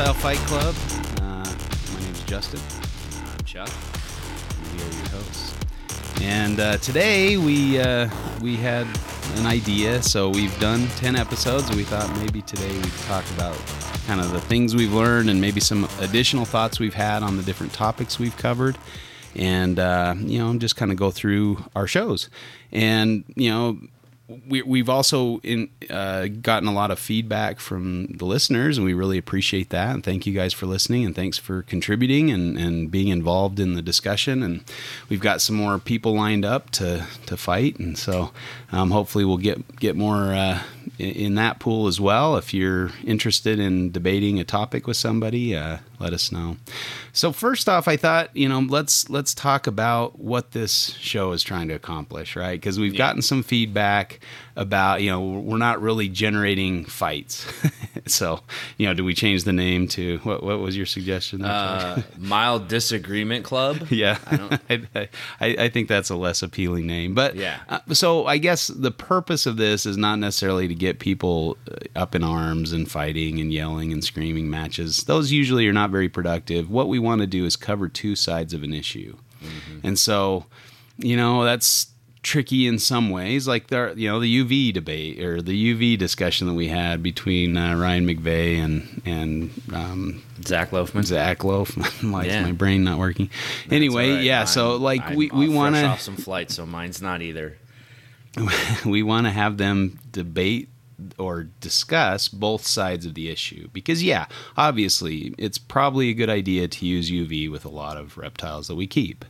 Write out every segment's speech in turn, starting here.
Reptile Fight Club. Uh, my name is Justin. I'm Chuck. We are your hosts. And uh, today we uh, we had an idea, so we've done ten episodes, we thought maybe today we'd talk about kind of the things we've learned and maybe some additional thoughts we've had on the different topics we've covered, and uh, you know just kind of go through our shows, and you know we, we've also in, uh, gotten a lot of feedback from the listeners, and we really appreciate that. And thank you guys for listening, and thanks for contributing and, and being involved in the discussion. And we've got some more people lined up to, to fight, and so um, hopefully we'll get get more uh, in, in, that pool as well. If you're interested in debating a topic with somebody, uh, let us know. So first off, I thought you know let's let's talk about what this show is trying to accomplish, right? Because we've yeah. gotten some feedback about you know we're not really generating fights. so you know, do we change the name to what? What was your suggestion? Uh, mild disagreement club. Yeah, I, don't I, I, think that's a less appealing name. But yeah, uh, so I guess the purpose of this is not necessarily to get people uh, up in arms and fighting and yelling and screaming matches. Those usually are not very productive. What we want to do is cover two sides of an issue, mm-hmm. and so you know that's tricky in some ways, like the you know the UV debate or the UV discussion that we had between uh, Ryan McVeigh and and um, Zach Loafman. Zach Loafman. Why yeah. is my brain not working? That's anyway, right. yeah. so like I'm we we want to off some flights, so mine's not either. we want to have them debate or discuss both sides of the issue because yeah obviously it's probably a good idea to use uv with a lot of reptiles that we keep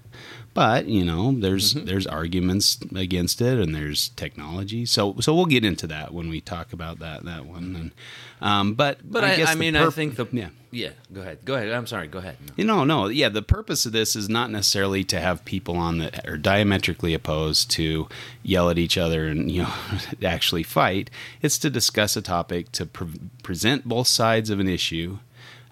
but you know, there's mm-hmm. there's arguments against it, and there's technology. So so we'll get into that when we talk about that that one. And um, but but I, I, I mean, I think the yeah yeah. Go ahead. Go ahead. I'm sorry. Go ahead. No. You know, no. Yeah, the purpose of this is not necessarily to have people on that are diametrically opposed to yell at each other and you know actually fight. It's to discuss a topic to pre- present both sides of an issue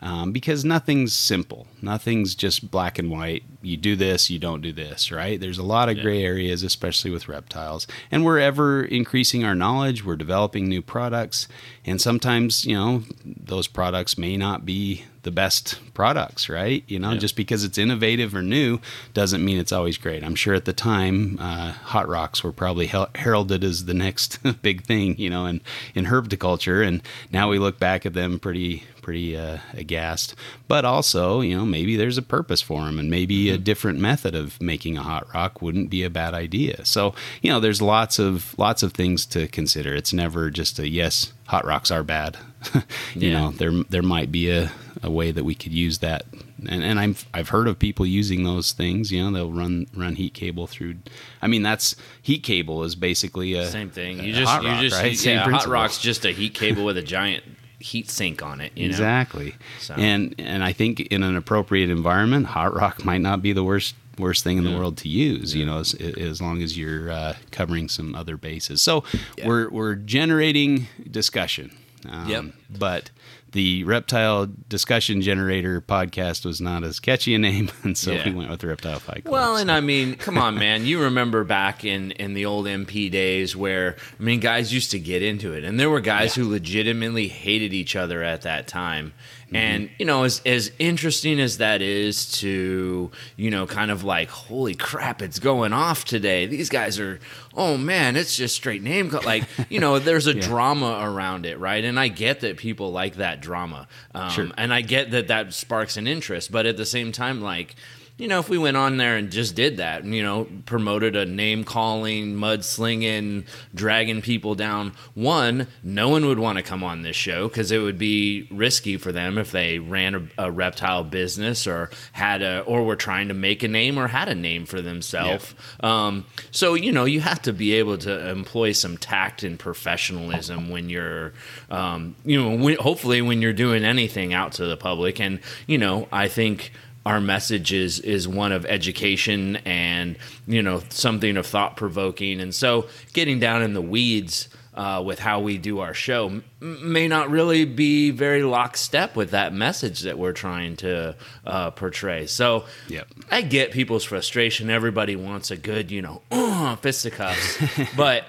um, because nothing's simple. Nothing's just black and white. You do this, you don't do this, right? There's a lot of gray areas, especially with reptiles. And we're ever increasing our knowledge. We're developing new products. And sometimes, you know, those products may not be the best products, right? You know, yeah. just because it's innovative or new doesn't mean it's always great. I'm sure at the time, uh, hot rocks were probably heralded as the next big thing, you know, in, in herpetoculture. And now we look back at them pretty, pretty uh, aghast. But also, you know, maybe there's a purpose for them, and maybe mm-hmm. a different method of making a hot rock wouldn't be a bad idea. So, you know, there's lots of lots of things to consider. It's never just a yes, hot rocks are bad. you yeah. know, there there might be a, a way that we could use that. And, and I'm I've heard of people using those things. You know, they'll run run heat cable through. I mean, that's heat cable is basically a same thing. You just you just right? yeah, hot rock's just a heat cable with a giant heat sink on it. exactly. So. And and I think in an appropriate environment, hot rock might not be the worst worst thing in yeah. the world to use. Yeah. You know, as, as, long as you're uh, covering some other bases. So yeah. we're we're generating discussion. Um, yep. But the reptile discussion generator podcast was not as catchy a name, and so yeah. we went with reptile fight club. Well, and I mean, come on, man, you remember back in in the old MP days where I mean, guys used to get into it, and there were guys yeah. who legitimately hated each other at that time, Mm-hmm. And you know, as as interesting as that is to you know, kind of like, holy crap, it's going off today. These guys are, oh man, it's just straight name. Like you know, there's a yeah. drama around it, right? And I get that people like that drama, um, sure. and I get that that sparks an interest. But at the same time, like you know, if we went on there and just did that, you know, promoted a name calling, mudslinging, dragging people down, one, no one would want to come on this show because it would be risky for them if they ran a, a, reptile business or had a, or were trying to make a name or had a name for themselves. Um, so, you know, you have to be able to employ some tact and professionalism when you're, um, you know, when, hopefully when you're doing anything out to the public. And, you know, I think our message is is one of education and you know something of thought provoking and so getting down in the weeds uh, with how we do our show m- may not really be very lockstep with that message that we're trying to uh, portray. So yep. I get people's frustration. Everybody wants a good, you know, uh, fisticuffs, but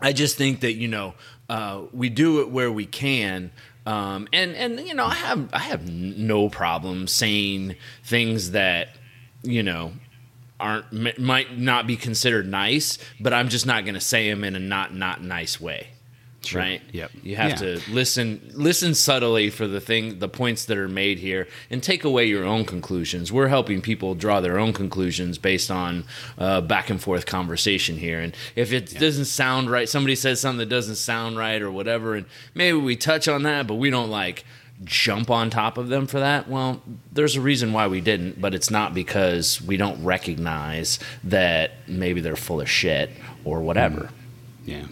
I just think that you know uh, we do it where we can Um, and and you know, I have I have no problem saying things that you know aren't m- might not be considered nice, but I'm just not going to say them in a not not nice way. Sure. Right. Yep. You have Yeah. to listen listen subtly for the thing the points that are made here and take away your own conclusions. We're helping people draw their own conclusions based on uh, back and forth conversation here. And if it doesn't sound right, somebody says something that doesn't sound right or whatever, and maybe we touch on that, but we don't like jump on top of them for that. Well, there's a reason why we didn't, but it's not because we don't recognize that maybe they're full of shit or whatever. Yeah.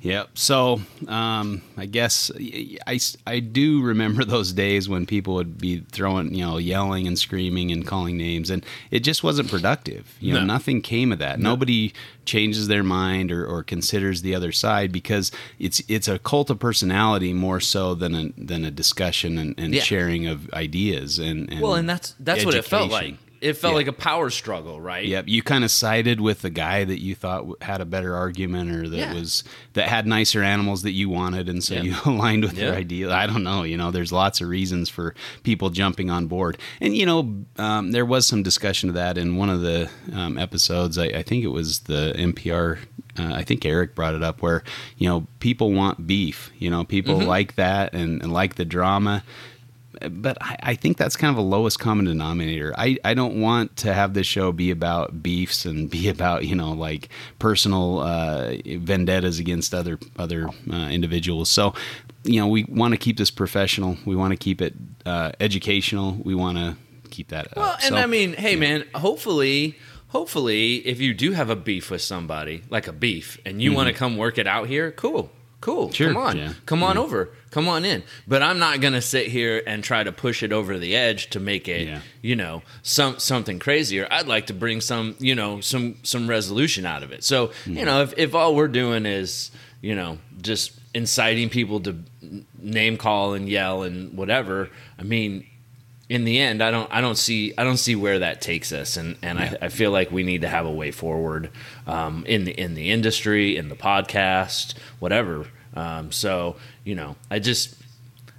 Yep. So um, I guess I, I do remember those days when people would be throwing, you know, yelling and screaming and calling names, and it just wasn't productive. You know, No. nothing came of that. Nobody changes their mind or, or considers the other side because it's it's a cult of personality more so than a than a discussion and, and Yeah. sharing of ideas and, and Well, and that's that's what it felt like. It felt Yeah. like a power struggle, right? Yep, you kind of sided with the guy that you thought had a better argument, or that Yeah. was that had nicer animals that you wanted, and so Yeah. you aligned with their Yeah. idea. I don't know. You know, there's lots of reasons for people jumping on board, and you know, um, there was some discussion of that in one of the um, episodes. I, I think it was the NPR. Uh, I think Eric brought it up where you know people want beef. You know, people Mm-hmm. like that and, and like the drama but I, I think that's kind of a lowest common denominator. I, I don't want to have this show be about beefs and be about you know like personal uh, vendettas against other other uh, individuals. So you know we want to keep this professional. We want to keep it uh, educational. We want to keep that. Well, up. and So, I mean, hey, man, hopefully, hopefully, if you do have a beef with somebody, like a beef, and you want to come work it out here, cool, cool. Sure, come on, yeah. come on over, come on in. But I'm not gonna sit here and try to push it over the edge to make it, Yeah. you know, some something crazier. I'd like to bring some, you know, some some resolution out of it. So, Mm-hmm. you know, if if all we're doing is, you know, just inciting people to name call and yell and whatever, I mean in the end, I don't I don't see I don't see where that takes us, and and I, I feel like we need to have a way forward um, in the in the industry, in the podcast, whatever. Um, so you know, I just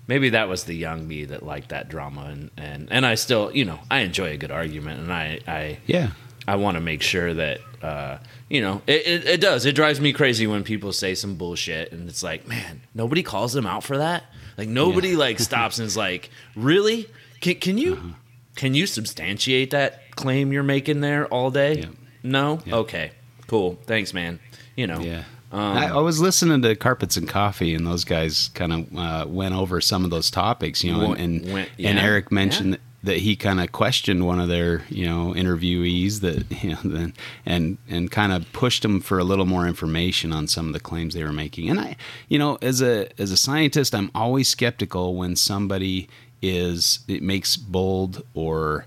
maybe that was the young me that liked that drama, and and and I still you know I enjoy a good argument, and I I yeah. I want to make sure that uh, you know it, it, it does. It drives me crazy when people say some bullshit, and it's like, man, nobody calls them out for that. Like nobody like stops and is like, really? Can can you Uh-huh. can you substantiate that claim you're making there all day? Yeah. No. Yeah. Okay. Cool. Thanks, man. You know. Yeah. Um, I, I was listening to Carpets and Coffee, and those guys kind of uh, went over some of those topics, you know, and and, went- and Eric mentioned yeah. that he kind of questioned one of their, you know, interviewees that, you know, then and and kind of pushed them for a little more information on some of the claims they were making. And I, you know, as a as a scientist, I'm always skeptical when somebody is it makes bold or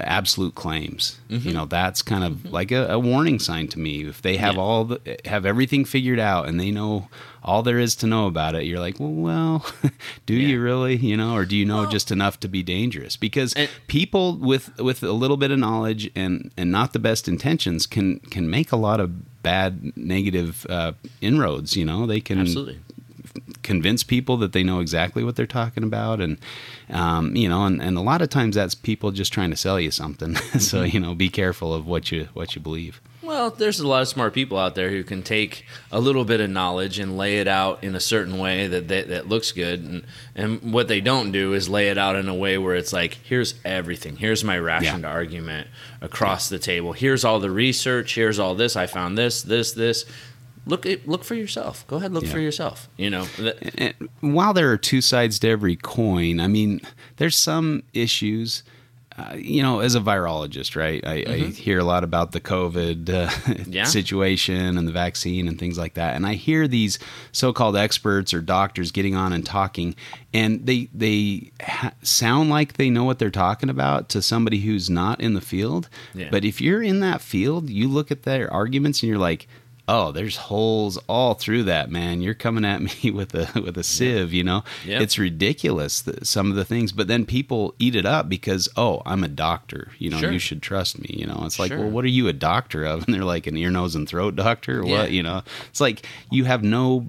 absolute claims. Mm-hmm. You know, that's kind of like a, a warning sign to me. If they have Yeah. all the, have everything figured out and they know all there is to know about it, you're like, well, well do Yeah. you really? You know, or do you know just enough to be dangerous? Because And- people with with a little bit of knowledge and and not the best intentions can can make a lot of bad negative uh, inroads. You know, they can Absolutely. Convince people that they know exactly what they're talking about. And um, you know and, and a lot of times that's people just trying to sell you something. So Mm-hmm. you know be careful of what you what you believe. Well, there's a lot of smart people out there who can take a little bit of knowledge and lay it out in a certain way that that, that looks good, and and what they don't do is lay it out in a way where it's like, here's everything, here's my rationed argument across the table, here's all the research, here's all this, I found this, this, this. Look at look for yourself. Go ahead, look Yeah. for yourself. You know, that- and while there are two sides to every coin, I mean, there's some issues. Uh, you know, as a virologist, right? I, I hear a lot about the COVID uh, Mm-hmm. Yeah. situation and the vaccine and things like that, and I hear these so-called experts or doctors getting on and talking, and they they ha- sound like they know what they're talking about to somebody who's not in the field. Yeah. But if you're in that field, you look at their arguments and you're like, oh, there's holes all through that, man. You're coming at me with a with a sieve, you know. It's ridiculous some of the things, but then people eat it up because oh, I'm a doctor, you know. Sure. You should trust me, you know. It's like, Sure. well, what are you a doctor of? And they're like an ear, nose, and throat doctor, or Yeah. what? You know, it's like you have no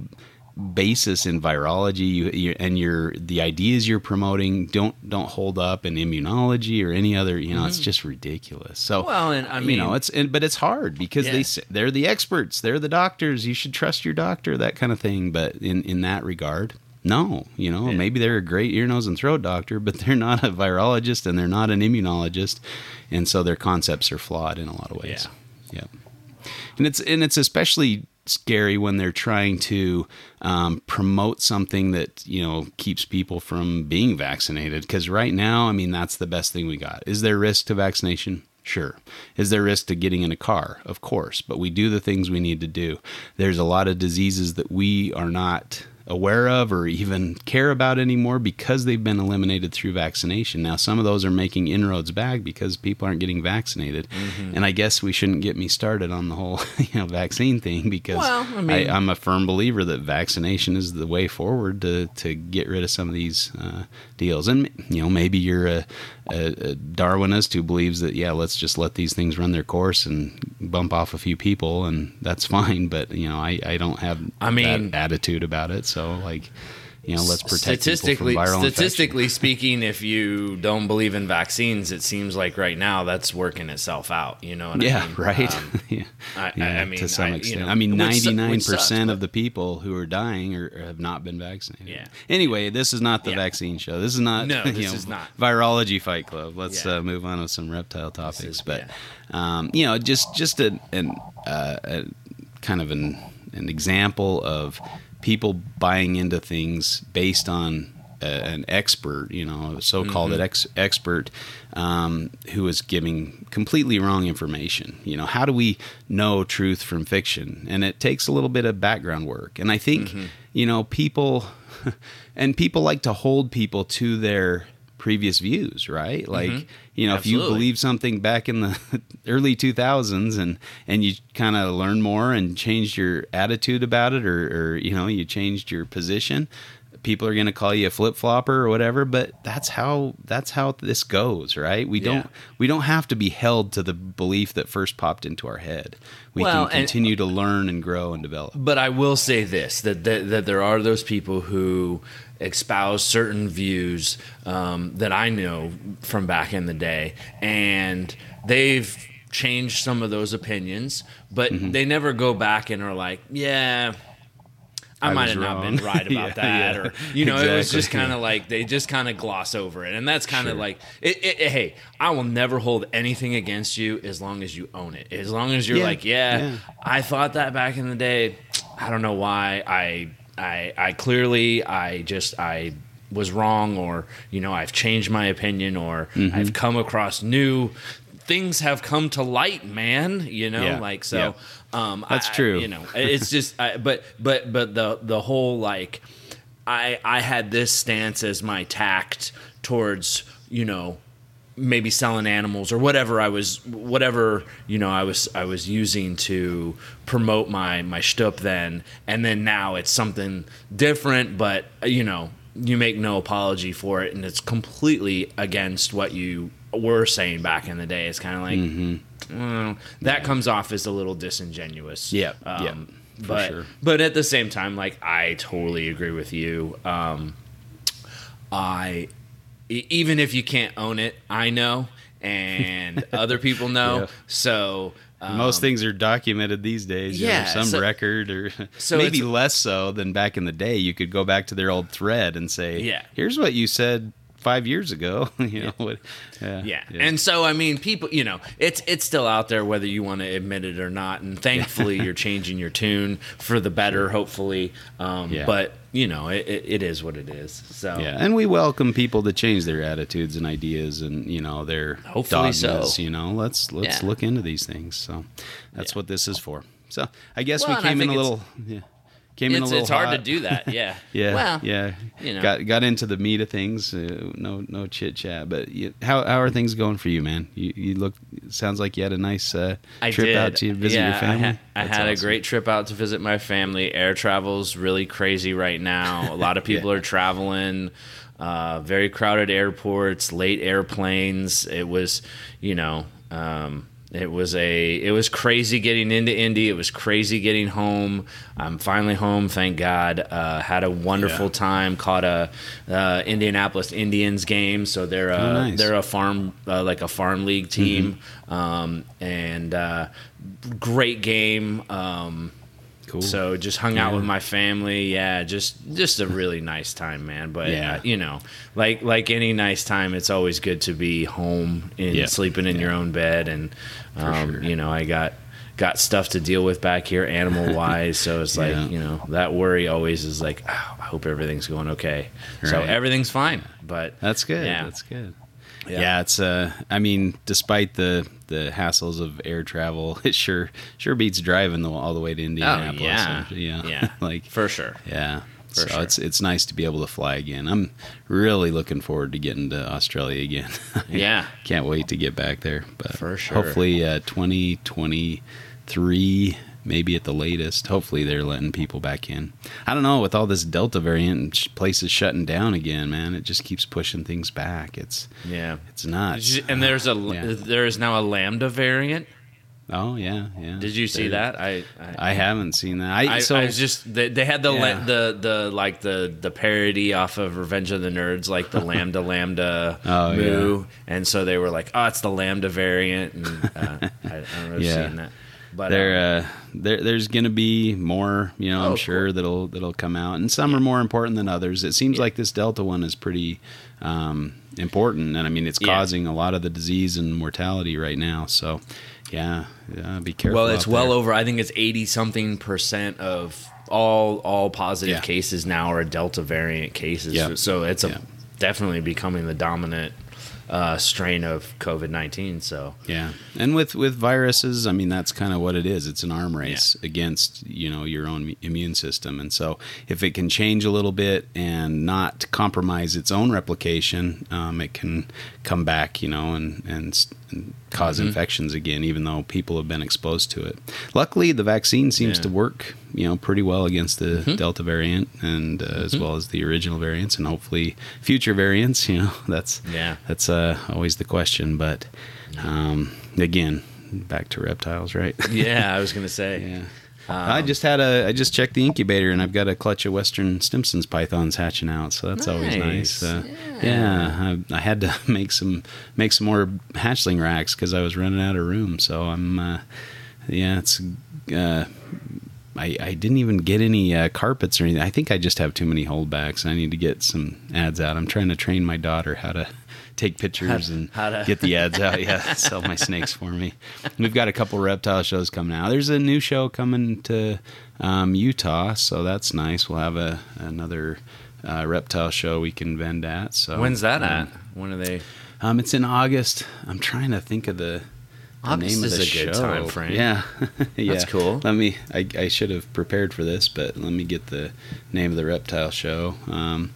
basis in virology you, you, and your the ideas you're promoting don't don't hold up in immunology or any other you know mm-hmm. it's just ridiculous so well and i mean you know it's and, but it's hard because yeah. they they're the experts they're the doctors you should trust your doctor that kind of thing but in in that regard no you know yeah. maybe they're a great ear nose and throat doctor but they're not a virologist and they're not an immunologist and so their concepts are flawed in a lot of ways yeah, yeah. and it's and it's especially scary when they're trying to um, promote something that you know keeps people from being vaccinated because right now i mean that's the best thing we got is there risk to vaccination Sure. Is there risk to getting in a car? Of course, but we do the things we need to do. There's a lot of diseases that we are not aware of or even care about anymore because they've been eliminated through vaccination. Now, some of those are making inroads back because people aren't getting vaccinated. Mm-hmm. And I guess we shouldn't get me started on the whole you know vaccine thing because well, I mean, am a firm believer that vaccination is the way forward to, to get rid of some of these uh, deals. And you know maybe you're a, a, a Darwinist who believes that yeah, let's just let these things run their course and bump off a few people, and that's fine. But you know, I, I don't have I mean attitude about it. So like, you know, let's protect statistically. statistically infection. speaking, if you don't believe in vaccines, it seems like right now that's working itself out. You know? yeah, I mean? right. Um, yeah. I, yeah, I, mean, to some extent. You know, I mean, ninety nine percent of the people who are dying are, have not been vaccinated. Yeah. Anyway, this is not the yeah. vaccine show. This is not. No, this know, is not virology fight club. Let's uh, move on with some reptile topics. Is, but um, you know, just just a, an, uh, a kind of an an example of people buying into things based on a, an expert, you know, a so-called mm-hmm. ex- expert um, who is giving completely wrong information. You know, how do we know truth from fiction? And it takes a little bit of background work. And I think, mm-hmm. you know, people and people like to hold people to their previous views, right? Like, mm-hmm. you know, Absolutely. if you believe something back in the early 2000s and and you kind of learn more and changed your attitude about it or or you know, you changed your position, people are going to call you a flip-flopper or whatever, but that's how that's how this goes, right? We yeah. don't we don't have to be held to the belief that first popped into our head. We well, can continue and, to learn and grow and develop. But I will say this that, that that there are those people who espouse certain views um, that I know from back in the day, and they've changed some of those opinions, but mm-hmm. they never go back and are like, yeah. I, I might have wrong. not been right about yeah, that, yeah. or you know, exactly. it was just kind of like they just kind of gloss over it, and that's kind of sure. like, it, it, it, hey, I will never hold anything against you as long as you own it. As long as you're yeah, like, yeah, I thought that back in the day. I don't know why I I I clearly I just I was wrong or you know I've changed my opinion or mm-hmm. I've come across new things have come to light man you know yeah. like so yeah. um that's I, true you know it's just I, but but but the the whole like I I had this stance as my tact towards you know maybe selling animals or whatever I was whatever you know I was I was using to promote my my shtup then and then now it's something different but you know you make no apology for it and it's completely against what you were saying back in the day it's kind of like mm-hmm. well, that yeah. comes off as a little disingenuous yeah um, yeah but sure. but at the same time like I totally agree with you um, I even if you can't own it, I know, and other people know. Yeah. So um, most things are documented these days. Yeah, some so, record or so maybe less so than back in the day. You could go back to their old thread and say, "Yeah, here's what you said." Five years ago, you know, what, yeah, yeah. yeah, and so I mean, people, you know, it's it's still out there whether you want to admit it or not. And thankfully, you're changing your tune for the better, hopefully. Um, yeah. But you know, it, it is what it is. So yeah, and we welcome people to change their attitudes and ideas and you know their hopefully dogmas. So. You know, let's let's look into these things. So that's what this is for. So I guess well, we came in a little. Yeah. Came it's, in a little. It's hot. hard to do that. Yeah. yeah. Well, yeah. You know. Got got into the meat of things. Uh, no no chit chat. But you, how how are things going for you, man? You you look. Sounds like you had a nice uh, trip did. out to visit yeah, your family. I, ha- I had awesome. a great trip out to visit my family. Air travel's really crazy right now. A lot of people yeah. are traveling. Uh, very crowded airports, late airplanes. It was, you know. Um, It was a it was crazy getting into Indy. It was crazy getting home. I'm finally home, thank God. Uh, had a wonderful Yeah. time. Caught a uh, Indianapolis Indians game. So they're a, Oh, nice. Mm-hmm. they're a farm uh, like a farm league team, um, and uh, great game. Um, Cool. so just hung out with my family. Yeah, just just a really nice time, man. But Yeah. uh, you know, like like any nice time, it's always good to be home and Yeah. sleeping in your own bed. And um, sure. you know, I got got stuff to deal with back here, animal wise. so it's like Yeah. you know that worry always is like, oh, I hope everything's going okay. So everything's fine. But That's good. Yeah. That's good. Yeah. Yeah. it's uh I mean, despite the the hassles of air travel, it sure sure beats driving the, all the way to Indianapolis. Oh, yeah. Yeah. yeah, like for sure. yeah. For so sure. it's it's nice to be able to fly again. I'm really looking forward to getting to Australia again. Yeah. Can't wait to get back there. But For sure. Hopefully uh 2023 maybe at the latest. Hopefully they're letting people back in. I don't know with all this Delta variant and places shutting down again, man. It just keeps pushing things back. It's Yeah. it's not. And there's a Yeah. there is now a lambda variant. Oh yeah, yeah. Did you see There- that? I I, I haven't seen that. I, I, so I was just they, they had the la- the the like the the parody off of Revenge of the Nerds, like the lambda lambda Oh, moo, and so they were like, oh, it's the lambda variant, and uh, I, I don't know if you've Yeah. seen that, but there, um, uh, there, there's going to be more. You know, Oh, I'm sure that'll that'll come out, and some are more important than others. It seems like this Delta one is pretty um, important, and I mean, it's Yeah. causing a lot of the disease and mortality right now. So, yeah, yeah be careful. well, it's well there. over. I think it's eighty something percent of all all positive Yeah. cases now are Delta variant cases. Yeah. So it's a, Yeah. definitely becoming the dominant uh, strain of COVID nineteen. So Yeah, and with with viruses, I mean that's kind of what it is. It's an arm race against you know your own immune system, and so if it can change a little bit and not compromise its own replication, um, it can come back, you know, and and, and cause Mm-hmm. infections again, even though people have been exposed to it. Luckily, the vaccine seems Yeah. to work, you know, pretty well against the Mm-hmm. Delta variant and uh, as well as the original variants, and hopefully future variants. You know, that's Yeah. that's uh, always the question. But um, again, back to reptiles, right? yeah, I was gonna say. yeah. Um, I just had a. I just checked the incubator, and I've got a clutch of Western Stimson's pythons hatching out. So that's always Nice. nice. Uh, yeah, I, I had to make some make some more hatchling racks because I was running out of room. So I'm. Uh, yeah, it's. Uh, I, I didn't even get any uh, carpets or anything. I think I just have too many holdbacks. I need to get some ads out. I'm trying to train my daughter how to take pictures and how to- get the ads out. Yeah, sell my snakes for me. We've got a couple reptile shows coming out. There's a new show coming to um, Utah, so that's nice. We'll have a another uh, reptile show we can vend at. So When's that at? um, When are they? Um, it's in August. I'm trying to think of the. The August name of is the a good show. time frame. Yeah, yeah. That's cool. Let me. I, I should have prepared for this, but let me get the name of the reptile show. Um,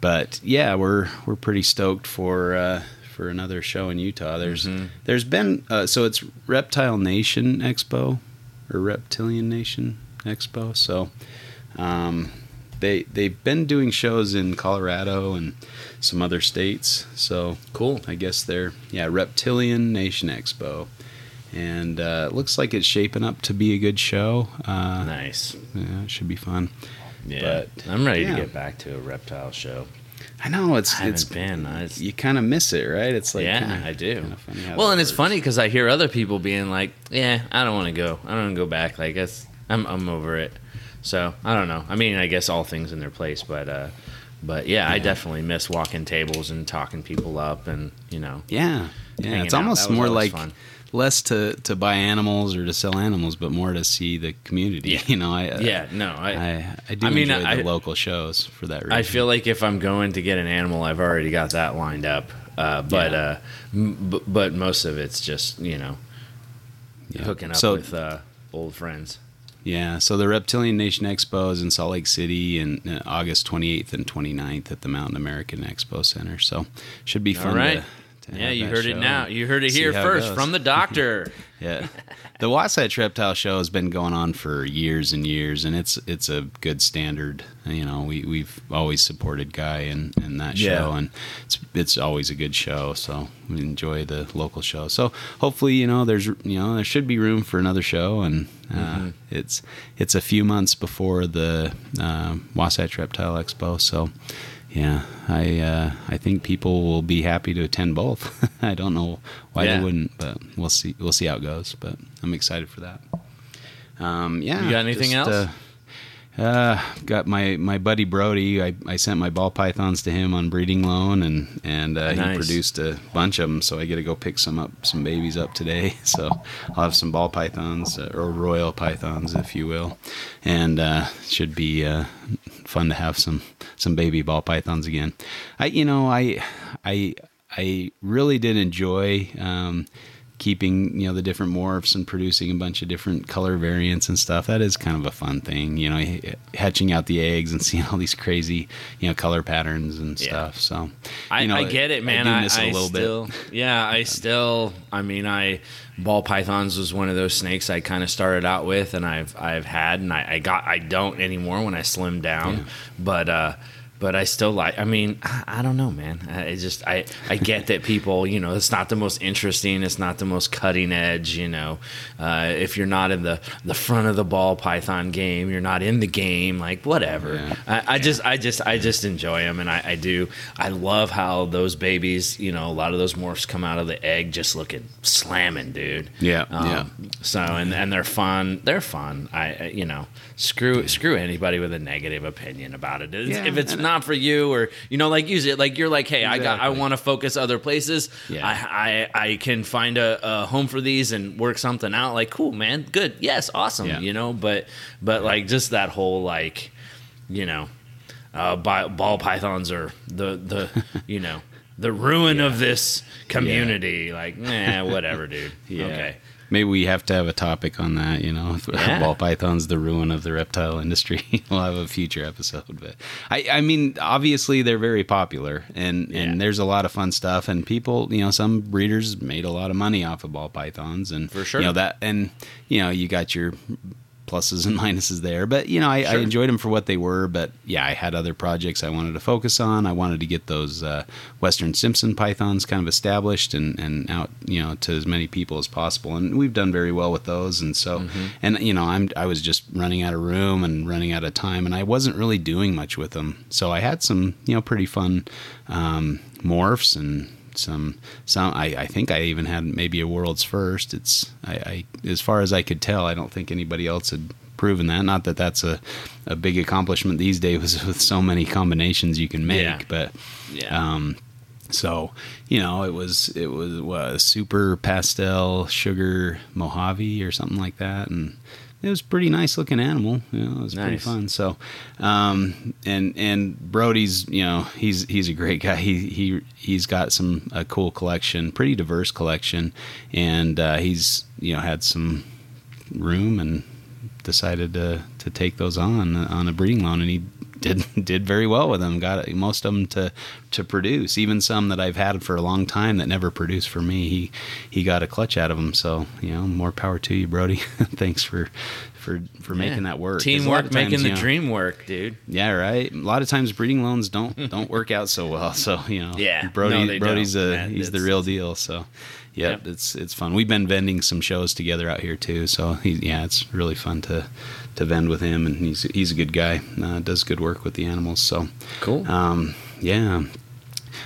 but yeah, we're we're pretty stoked for uh, for another show in Utah. There's Mm-hmm. there's been uh, so it's Reptile Nation Expo or Reptilian Nation Expo. So um, they they've been doing shows in Colorado and some other states. So Cool. I guess they're yeah Reptilian Nation Expo, and uh, it looks like it's shaping up to be a good show. Uh, Nice. Yeah, it should be fun. Yeah, But, I'm ready yeah. to get back to a reptile show. I know it's I it's been. Just- you kind of miss it, right? It's like yeah, kinda- I do. kinda funny how well, and it's funny because I hear other people being like, "Yeah, I don't want to go. I don't want to go back. Like, I'm I'm over it." So I don't know. I mean, I guess all things in their place, but uh, but yeah, I definitely miss walking tables and talking people up, and you know, Yeah, yeah. It's almost more like fun. Less to to buy animals or to sell animals, but more to see the community. Yeah. You know, I yeah, no, I I I do I mean, enjoy I- the local shows for that reason. I feel like if I'm going to get an animal, I've already got that lined up. Uh, but Yeah. uh, m- but most of it's just you know Yeah. hooking up So- with uh, old friends. Yeah, so the Reptilian Nation Expo is in Salt Lake City in uh, August 28th and 29th at the Mountain American Expo Center. So should be fun right. to Yeah, you heard it now. You heard it here first goes. from the doctor. yeah. The Wasatch Reptile Show has been going on for years and years, and it's it's a good standard. You know, we we've always supported Guy and and that Yeah. show, and it's it's always a good show. So we enjoy the local show. So hopefully, you know, there's you know there should be room for another show, and uh, Mm-hmm. it's it's a few months before the uh, Wasatch Reptile Expo, so. Yeah, I uh, I think people will be happy to attend both. I don't know why Yeah. they wouldn't, but we'll see. We'll see how it goes. But I'm excited for that. Um, yeah. You got anything else? Uh, uh, got my, my buddy Brody. I, I sent my ball pythons to him on breeding loan, and and uh, Nice. he produced a bunch of them. So I get to go pick some up, some babies up today. So I'll have some ball pythons uh, or royal pythons, if you will, and uh, should be uh, fun to have some some baby ball pythons again. I you know I I I really did enjoy. Um, keeping you know the different morphs and producing a bunch of different color variants and stuff that is kind of a fun thing you know hatching out the eggs and seeing all these crazy you know color patterns and Yeah. stuff so I, know, I get it, man. I I, do miss it I a little still, bit yeah, I still. I mean, I ball pythons was one of those snakes I kind of started out with, and I've I've had, and I, I got I don't anymore when I slimmed down, Yeah. but uh, but I still like. I mean, I, I don't know, man. I just I I get that people, you know, it's not the most interesting, it's not the most cutting edge, you know. Uh, if you're not in the the front of the ball python game, you're not in the game, like whatever. Yeah. I, I just, I just, I just enjoy them, and I, I do. I love how those babies, you know, a lot of those morphs come out of the egg just looking slamming, dude. Yeah, Um, yeah. So and and they're fun. They're fun. I- you know, screw screw anybody with a negative opinion about it. It's- Yeah, if it's not for you, or you know, like use it. Like you're like, hey, I got, I want to focus other places. Yeah. I, I, I can find a, a home for these and work something out. Like, cool, man, good, yes, awesome. Yeah. You know, but but like just that whole like, you know, uh, ball pythons are the the you know the ruin of this community. Like, nah, whatever, dude. Yeah. Okay. Maybe we have to have a topic on that, you know, Yeah. ball pythons, the ruin of the reptile industry. we'll have a future episode, but I, I mean, obviously they're very popular and, Yeah. and there's a lot of fun stuff and people, you know, some breeders made a lot of money off of ball pythons and For sure. you know, that, and you know, you got your pluses and minuses there, but you know, I, I enjoyed them for what they were, but yeah, I had other projects I wanted to focus on. I wanted to get those, uh, Western Stimson pythons kind of established and, and out, you know, to as many people as possible. And we've done very well with those. And so, Mm-hmm. and you know, I'm, I was just running out of room and running out of time and I wasn't really doing much with them. So I had some, you know, pretty fun, um, morphs and, some some I, I think I even had maybe a world's first. It's I, I as far as I could tell, I don't think anybody else had proven that. Not that that's a, a big accomplishment these days with so many combinations you can make, Yeah. but Yeah. um, so you know it was it was what a super pastel sugar Mojave or something like that, and it was a pretty nice looking animal. You know, it was pretty fun. So, um, and and Brody's you know he's he's a great guy. He he he's got some a cool collection, pretty diverse collection, and uh, he's you know had some room and decided to to take those on on a breeding loan, and he did did very well with them. Got most of them to to produce, even some that I've had for a long time that never produced for me. He he got a clutch out of them. So you know, more power to you, Brody. Thanks for for for making that work. Teamwork of making the you know- dream work, dude. yeah, right. A lot of times breeding loans don't don't work out so well. So you know, Yeah. Brody No, Brody's don't. a That- he's the real deal. So, yep, Yep. it's it's fun. We've been vending some shows together out here too. So he, yeah, it's really fun to to vend with him, and he's he's a good guy. Uh, does good work with the animals. So Cool. um, yeah.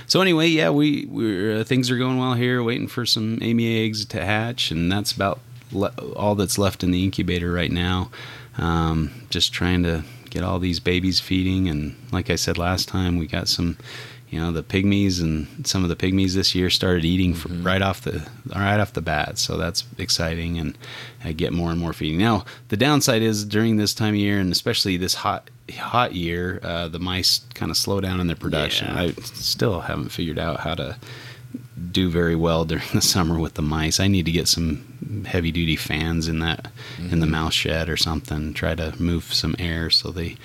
So anyway, yeah, we we uh, things are going well here. Waiting for some Amy eggs to hatch, and that's about le- all that's left in the incubator right now. Um, just trying to get all these babies feeding, and like I said last time, we got some. You know the pygmies and some of the pygmies this year started eating fr right off the right off the bat, so that's exciting, and I get more and more feeding. Now the downside is during this time of year, and especially this hot hot year, uh, the mice kind of slow down in their production. Yeah. I still haven't figured out how to do very well during the summer with the mice. I need to get some heavy duty fans in that in Mm-hmm. the mouse shed or something. Try to move some air so they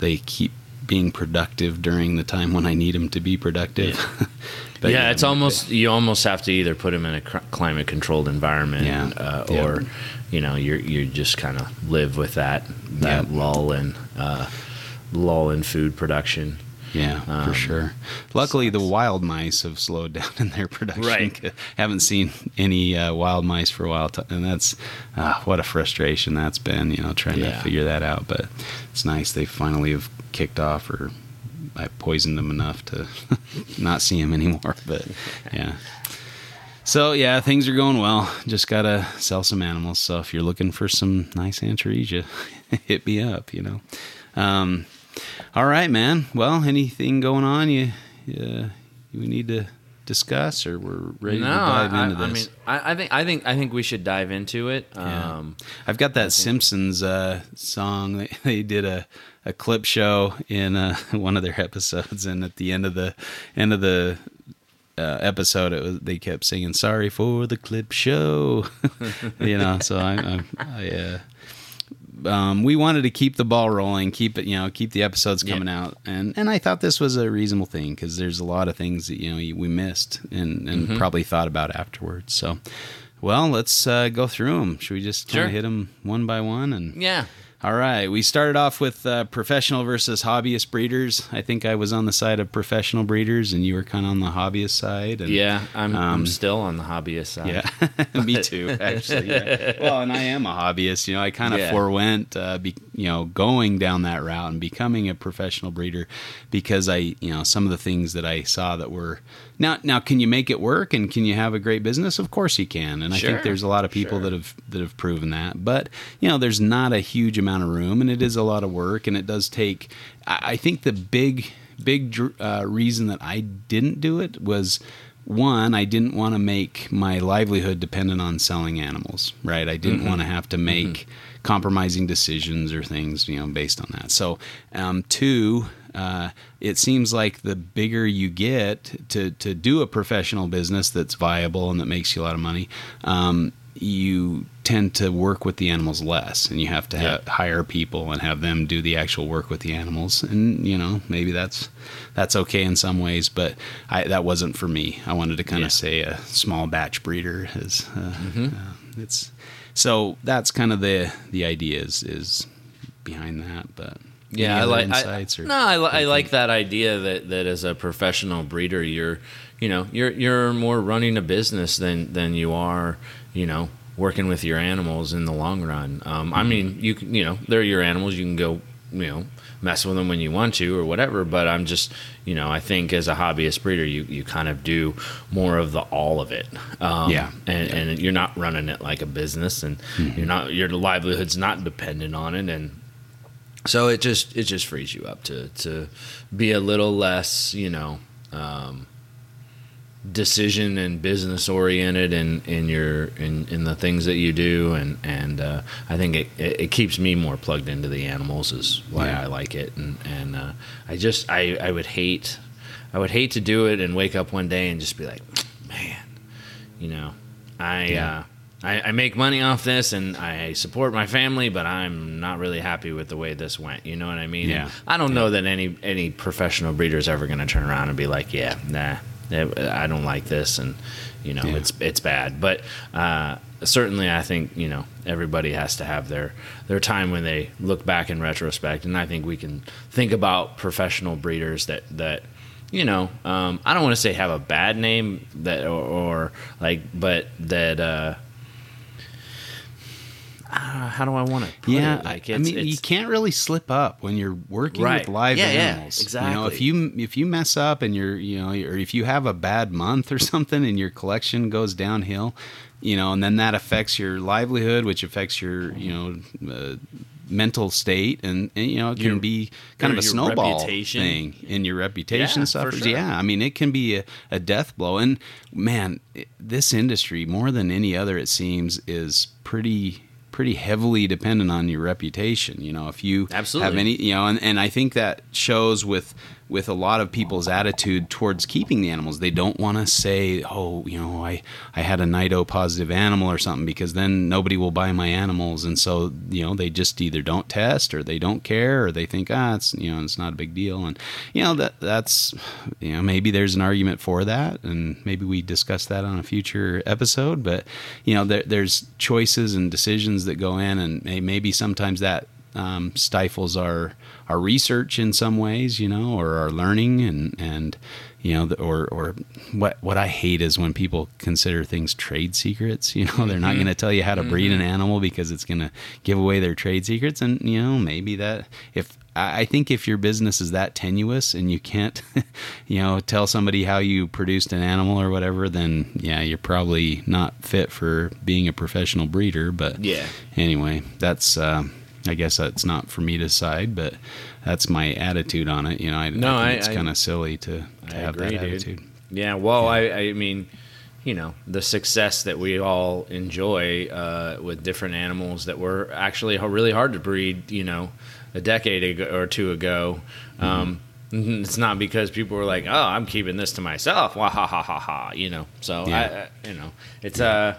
they keep being productive during the time when I need them to be productive. But, yeah, it's almost you almost have to either put them in a cr- climate controlled environment, Yeah. uh, Yeah. or you know you you just kind of live with that that Yeah. lull in uh, lull in food production. Yeah, for Um, sure. Luckily, the wild mice have slowed down in their production. Right. Haven't seen any uh, wild mice for a while, t- and that's uh, what a frustration that's been. You know, trying Yeah. to figure that out. But it's nice they finally have kicked off, or I poisoned them enough to not see them anymore. But yeah. So yeah, things are going well. Just gotta sell some animals. So if you're looking for some nice Antaresia, hit me up. You know. Um, all right, man. Well, anything going on you uh, we need to discuss, or we're ready no, to dive I, into I this? mean, I, I think I think I think we should dive into it. Yeah. Um, I've got that Simpsons uh, song. They, they did a, a clip show in uh, one of their episodes, and at the end of the end of the uh, episode, it was they kept singing "Sorry for the clip show," you know. So I, I, I uh, um, we wanted to keep the ball rolling, keep it, you know, keep the episodes Yeah. coming out, and and I thought this was a reasonable thing because there's a lot of things that you know we missed and and Mm-hmm. probably thought about afterwards. So, well, let's uh, go through them. Should we just Sure. hit them one by one? And yeah, all right, we started off with uh, professional versus hobbyist breeders. I think I was on the side of professional breeders, and you were kind of on the hobbyist side. And, yeah. I'm Um, I'm still on the hobbyist side. yeah, me too. Actually, yeah. well, and I am a hobbyist. You know, I kind of Yeah. forewent, uh, be, you know, going down that route and becoming a professional breeder because I, you know, some of the things that I saw that were now. Now, can you make it work and can you have a great business? Of course you can, and I think there's a lot of people sure. that have that have proven that. But you know, there's not a huge amount of room, and it is a lot of work, and it does take. I, I think the big big uh, reason that I didn't do it was one, I didn't want to make my livelihood dependent on selling animals, right? I didn't want to have to make compromising decisions or things, you know, based on that. So, um, two, uh, it seems like the bigger you get to to do a professional business that's viable and that makes you a lot of money, um, you tend to work with the animals less, and you have to ha- hire people and have them do the actual work with the animals. And you know, maybe that's that's okay in some ways, but I, that wasn't for me. I wanted to kind Yeah. of say a small batch breeder is uh, uh, it's so that's kind of the the idea is is behind that, but. Yeah, I like. I, or no, I, li- I like that idea that, that as a professional breeder, you're, you know, you're you're more running a business than than you are, you know, working with your animals in the long run. Um, I mean, you can, you know, they're your animals. You can go, you know, mess with them when you want to or whatever. But I'm just, you know, I think as a hobbyist breeder, you you kind of do more of the all of it. Um, Yeah. and, and you're not running it like a business, and you're not your livelihood's not dependent on it, and so it just it just frees you up to to be a little less you know um, decision and business oriented in in your in, in the things that you do and and uh, I think it, it, it keeps me more plugged into the animals is why Yeah. I like it and and uh, I just I I would hate I would hate to do it and wake up one day and just be like man you know I Yeah. uh, I, I make money off this and I support my family, but I'm not really happy with the way this went. You know what I mean? Yeah. I don't know that any any professional breeder is ever going to turn around and be like, yeah, nah, I don't like this, and you know, Yeah. it's it's bad. But uh, certainly, I think you know everybody has to have their their time when they look back in retrospect, and I think we can think about professional breeders that that you know, um, I don't want to say have a bad name that or, or like, but that. Uh, uh, how do I want to put yeah, it? Like, I mean, you can't really slip up when you're working Right. with live Yeah, yeah, animals. You know, if you if you mess up and you're you know, or if you have a bad month or something and your collection goes downhill, you know, and then that affects your livelihood, which affects your you know. Uh, mental state and, and you know it can Your- be kind of a snowball reputation. thing and your reputation Yeah, suffers sure. yeah i mean it can be a, a death blow and man it- this industry more than any other it seems is pretty pretty heavily dependent on your reputation you know if you Absolutely. have any you know and, and i think that shows with with a lot of people's attitude towards keeping the animals. They don't want to say, "Oh, you know, I I had a nido positive animal or something," because then nobody will buy my animals, and so you know they just either don't test or they don't care or they think, ah, it's you know, it's not a big deal, and you know that that's you know maybe there's an argument for that, and maybe we discuss that on a future episode, but you know there, there's choices and decisions that go in, and maybe sometimes that um, stifles our our research in some ways, you know, or our learning and and you know, or or what what I hate is when people consider things trade secrets. You know, they're not mm-hmm. going to tell you how to breed mm-hmm. an animal because it's going to give away their trade secrets. And you know, maybe that if I think if your business is that tenuous and you can't, you know, tell somebody how you produced an animal or whatever, then yeah, you're probably not fit for being a professional breeder. But yeah, anyway, that's. Uh, I guess that's not for me to decide, but that's my attitude on it. You know, I, no, I it's kind of silly to, to have agree, that attitude. Dude. Yeah, well, yeah. I, I mean, you know, the success that we all enjoy uh, with different animals that were actually really hard to breed, you know, a decade ago or two ago. Mm-hmm. Um, it's not because people were like, "Oh, I'm keeping this to myself." Wah ha ha ha ha. You know, so yeah. I, I, you know, it's yeah. uh.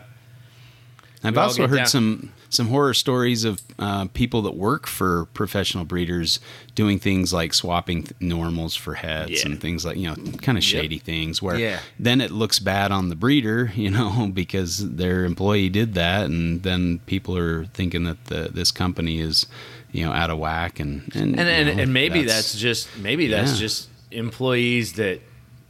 I've also heard down. some some horror stories of uh, people that work for professional breeders doing things like swapping th- normals for heads yeah. and things like you know kind of shady yep. things where yeah. then it looks bad on the breeder you know because their employee did that and then people are thinking that the, this company is you know out of whack and and and, and, know, and maybe that's, that's, just maybe that's yeah. just employees that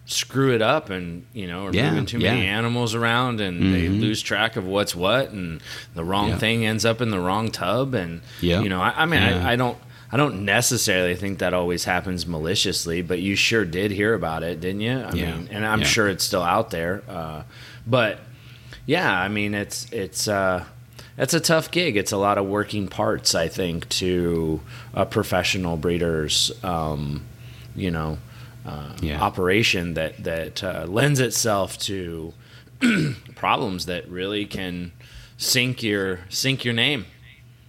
screw it up and you know are yeah, moving too yeah. many animals around and mm-hmm. they lose track of what's what and the wrong yeah. thing ends up in the wrong tub and yeah. you know I, I mean I, I, don't I don't necessarily think that always happens maliciously but you sure did hear about it didn't you I mean and I'm sure it's still out there uh, but yeah I mean it's it's uh, it's a tough gig it's a lot of working parts I think to a professional breeders um, you know uh, yeah. operation that that uh, lends itself to problems that really can sink your sink your name.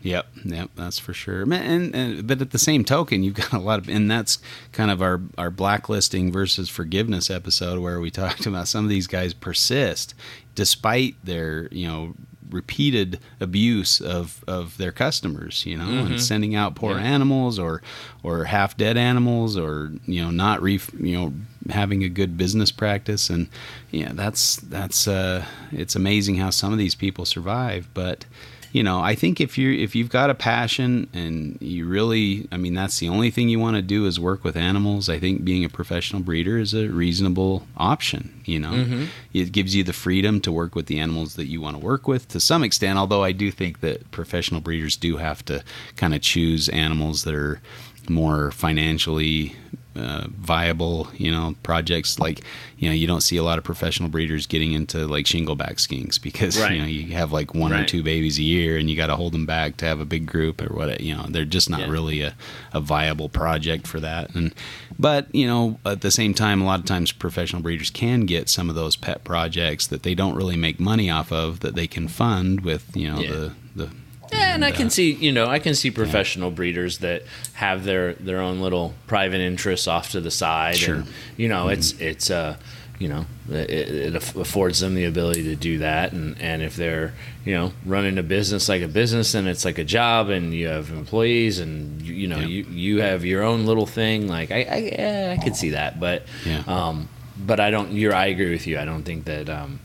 Yep, yep, that's for sure. And, and, but at the same token, you've got a lot of, and that's kind of our our blacklisting versus forgiveness episode where we talked about some of these guys persist despite their you know repeated abuse of, of their customers, you know, mm-hmm. and sending out poor yeah. animals or or half dead animals or you know not re you know having a good business practice and yeah that's that's uh it's amazing how some of these people survive, but you know, I think if you if you've got a passion and you really, I mean, that's the only thing you want to do is work with animals. I think being a professional breeder is a reasonable option. You know, mm-hmm. it gives you the freedom to work with the animals that you want to work with to some extent. Although I do think that professional breeders do have to kind of choose animals that are more financially uh, viable, you know, projects like, you know, you don't see a lot of professional breeders getting into like shingleback skinks because, right. you know, you have like one right. or two babies a year and you got to hold them back to have a big group or what, you know, they're just not yeah. really a, a viable project for that. And, but, you know, at the same time, a lot of times professional breeders can get some of those pet projects that they don't really make money off of that they can fund with, you know, yeah. the, the yeah, and I can see, you know, I can see professional breeders that have their their own little private interests off to the side. Sure. And, you know, mm-hmm. it's it's uh, you know, it, it, affords them the ability to do that. And and if they're you know running a business like a business, and it's like a job, and you have employees, and you, you know yeah. you you have your own little thing. Like I I, yeah, I could see that, but yeah. um, but I don't. You're I agree with you. I don't think that um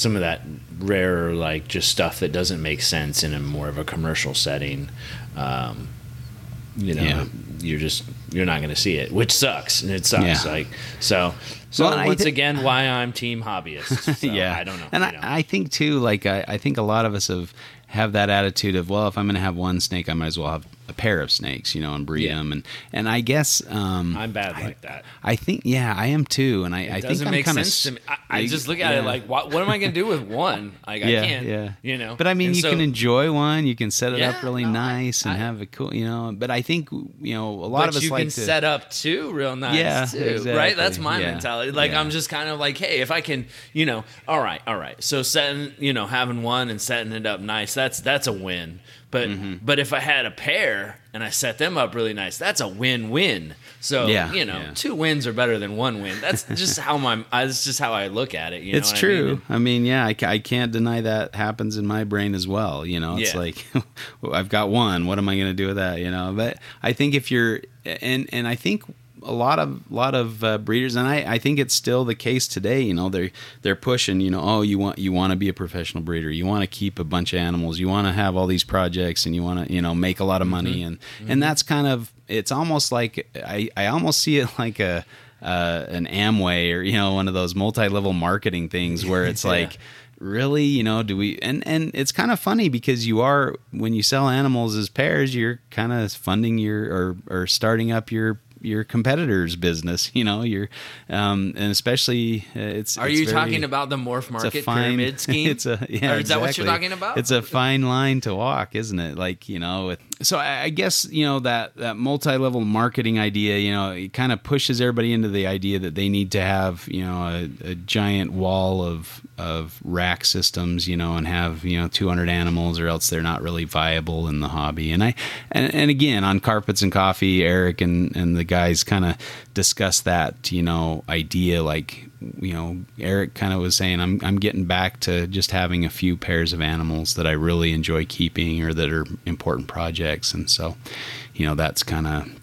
some of that rare like just stuff that doesn't make sense in a more of a commercial setting um, you know yeah. you're just you're not going to see it which sucks and it sucks yeah. like so so well, once th- again why i'm team hobbyist so yeah i don't know and I, I, think too like I, I think a lot of us have have that attitude of well if i'm going to have one snake i might as well have a pair of snakes, you know, and breed yeah. them. And and I guess um, I'm bad I, like that. I think yeah, I am too. And I, it I think I'm kind of. I, I, just look at yeah. it like, what, what am I going to do with one? Like yeah, I can't. Yeah. You know. But I mean, and you so, can enjoy one. You can set it yeah, up really no, nice and have a cool. You know. But I think you know a lot of us you like can to, set up too real nice. Yeah. Too, exactly. Right. That's my mentality. Like I'm just kind of like, hey, if I can, you know, all right, all right. So setting, you know, having one and setting it up nice, that's that's a win. But Mm-hmm. but if I had a pair and I set them up really nice, that's a win-win. So Yeah, you know, yeah. two wins are better than one win. That's just how my that's just how I look at it. You it's know what I true. mean? I mean, yeah, I, I can't deny that happens in my brain as well. You know, it's Yeah. like I've got one. What am I going to do with that? You know, but I think if you're and and I think a lot of lot of uh, breeders and I, I think it's still the case today you know they're they're pushing you know oh you want you want to be a professional breeder. You want to keep a bunch of animals. You want to have all these projects and you want to you know make a lot of money. And and that's kind of it's almost like I I almost see it like a uh, an Amway or you know one of those multi-level marketing things where it's Yeah. like really you know do we and and it's kind of funny because you are when you sell animals as pairs you're kind of funding your or or starting up your your competitor's business you know you're um and especially uh, it's Are it's you very- talking about the morph market fine pyramid scheme? It's a yeah. Or is that what you're talking about? It's a fine line to walk, isn't it? Like you know, with, so I, guess you know that that multi-level marketing idea. You know, it kind of pushes everybody into the idea that they need to have you know a, a giant wall of of rack systems. You know, and have you know 200 animals, or else they're not really viable in the hobby. And I and, and again on carpets and coffee, Eric and and the guys kind of discuss that you know idea like you know Eric kind of was saying I'm I'm getting back to just having a few pairs of animals that I really enjoy keeping or that are important projects. And so you know that's kind of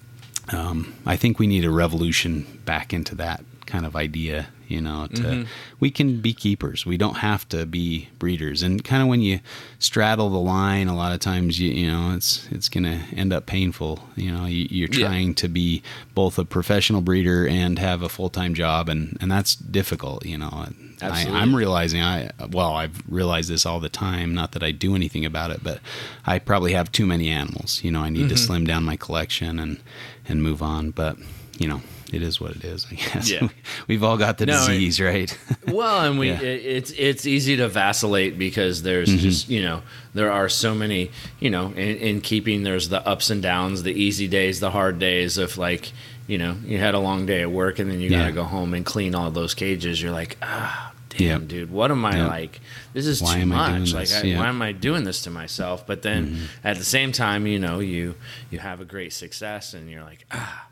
um, I think we need a revolution back into that kind of idea you know to we can be keepers. We don't have to be breeders. And kind of when you straddle the line a lot of times you you know it's it's gonna end up painful. You know you, you're Yeah. trying to be both a professional breeder and have a full-time job and and that's difficult you know. I, I'm realizing I well I've realized this all the time not that I do anything about it but I probably have too many animals. You know I need Mm-hmm. to slim down my collection and and move on. But you know it is what it is I guess Yeah. we've all got the No, it- disease right Well, and we Yeah. it, it's it's easy to vacillate because there's Mm-hmm. just you know there are so many you know in, in keeping there's the ups and downs, the easy days, the hard days of like you know you had a long day at work and then you Yeah. gotta go home and clean all those cages. You're like ah. Damn, Yep. dude, what am I Yep. like? This is Why too am I doing much. Like. I. Mm-hmm. why am I doing this to myself? But then at the same time, you know, you you have a great success, and you're like, ah,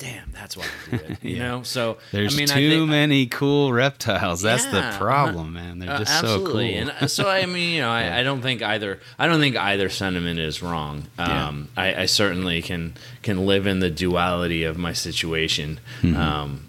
damn, that's why I do it. You Yeah. know, so there's I mean, too I think, many cool reptiles that's Yeah, the problem man they're uh, just so cool. And uh, so I mean, you know, I, I don't think either. I don't think either sentiment is wrong. Um, I, I certainly can can live in the duality of my situation. Um,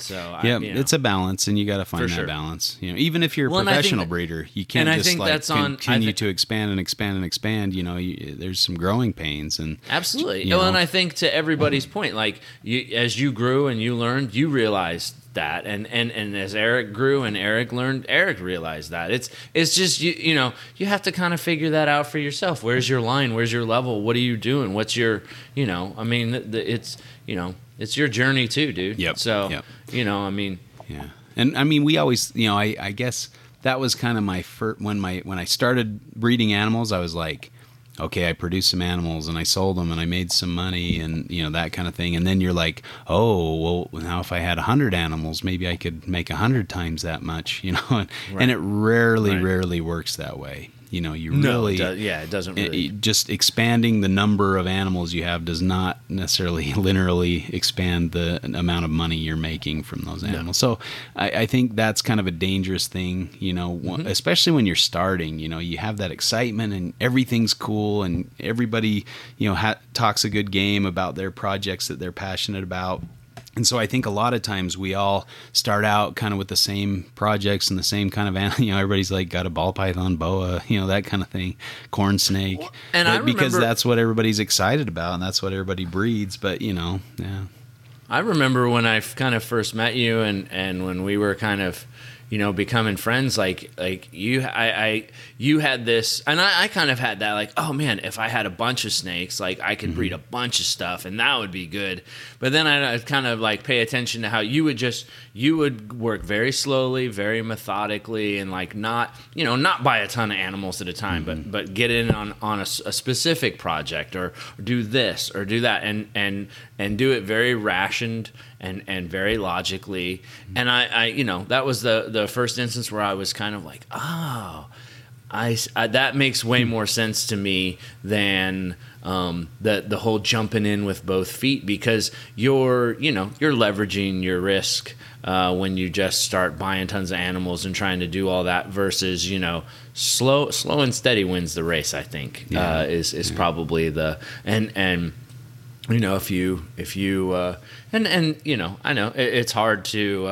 so I. Yeah, you know. it's a balance, and you got to find that sure. balance. You know, even if you're a Well, professional that- breeder, you can't just like that's on- I continue to expand and expand and expand. You know, you, there's some growing pains, and Absolutely. you well, and. I think to everybody's point, like you, as you grew and you learned, you realized that, and and and as Eric grew and Eric learned, Eric realized that. It's it's just you you know you have to kind of figure that out for yourself. Where's your line? Where's your level? What are you doing? What's your you know? I mean, the, the, it's you know it's your journey too, dude. Yep. So Yep. you know, I mean, Yeah, and I mean, we always, you know, I, I guess that was kind of my first when my when I started breeding animals. I was like, okay, I produced some animals and I sold them and I made some money and you know that kind of thing. And then you're like, oh, well, now if I had a hundred animals, maybe I could make a hundred times that much, you know. And, and it rarely, Right. rarely works that way. You know, you no, really it does, yeah, it doesn't really. it- just expanding the number of animals you have does not necessarily linearly expand the amount of money you're making from those animals. So I, I think that's kind of a dangerous thing, you know, Mm-hmm. especially when you're starting. You know, you have that excitement and everything's cool, and everybody, you know, ha- talks a good game about their projects that they're passionate about. And so I think a lot of times we all start out kind of with the same projects and the same kind of. You know, everybody's like got a ball python, boa, you know, that kind of thing, corn snake. and I But because that's what everybody's excited about and that's what everybody breeds. But you know, yeah, I remember when I kind of first met you, and and when we were kind of, you know, becoming friends. Like like you, I, I you had this, and I, I kind of had that. Like, oh man, if I had a bunch of snakes, like I could breed mm-hmm. a bunch of stuff, and that would be good. But then I, I'd kind of like pay attention to how you would just you would work very slowly, very methodically, and like not you know not buy a ton of animals at a time, but mm-hmm. but get in on on a specific project or, or do this or do that, and and and do it very rationed and and very logically. Mm-hmm. And I, I you know that was the the first instance where I was kind of like, oh. I, I- that makes way more sense to me than um, the the whole jumping in with both feet because you're you know you're leveraging your risk uh, when you just start buying tons of animals and trying to do all that versus you know slow slow and steady wins the race. I think Yeah. uh, is is probably the and and you know if you if you uh, and and you know I know it, it's hard to.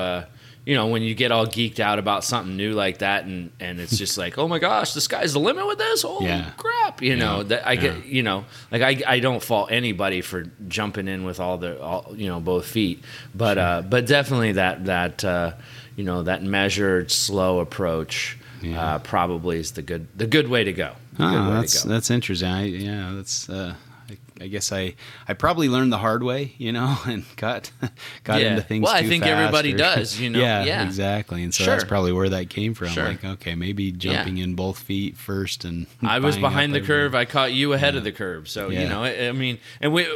You know, when you get all geeked out about something new like that, and, and it's just like, oh my gosh, the sky's the limit with this. Holy Yeah. crap! You know Yeah. that I get. Yeah. You know, like I, I don't fault anybody for jumping in with all the all you know both feet, but uh, but definitely that that uh, you know that measured slow approach uh, probably is the good the good way to go. The Oh, that's to go. that's interesting. I, yeah, that's. Uh, I, guess I I probably learned the hard way, you know, and got got Yeah. into things. Well, I think everybody or- does, you know? Yeah, Yeah. exactly. And so Sure. that's probably where that came from. Sure. Like, okay, maybe jumping in both feet first, and I was behind the curve. I caught you ahead of the curve. So Yeah. you know, I, I mean, and we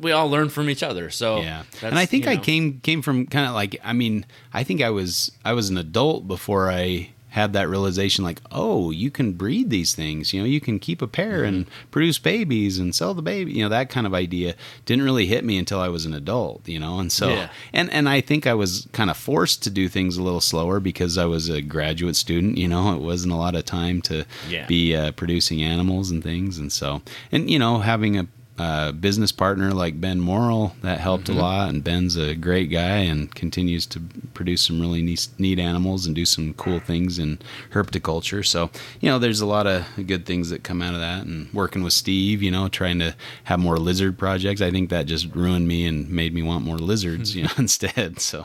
we all learn from each other. So yeah that's, and i think you i came came from kind of like i mean i think i was i was an adult before i had that realization like oh you can breed these things you know you can keep a pair and Mm-hmm. produce babies and sell the baby you know that kind of idea didn't really hit me until i was an adult you know and so Yeah. and and i think i was kind of forced to do things a little slower because i was a graduate student you know it wasn't a lot of time to Yeah. be uh, producing animals and things and so and you know having a uh, business partner like Ben Morrill that helped Mm-hmm. a lot, and Ben's a great guy and continues to produce some really neat, neat animals and do some cool things in herpetoculture. So you know, there's a lot of good things that come out of that. And working with Steve, you know, trying to have more lizard projects. I think that just ruined me and made me want more lizards, you know, instead. So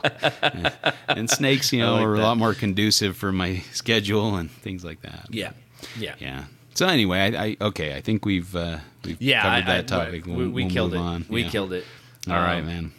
and snakes, you know, like are that. a lot more conducive for my schedule and things like that. Yeah, yeah, Yeah. So anyway, I, I okay. I think we've uh, we've yeah. covered I- that topic. we, We'll- we we'll killed it. on. We Yeah. killed it. All right, Um, man.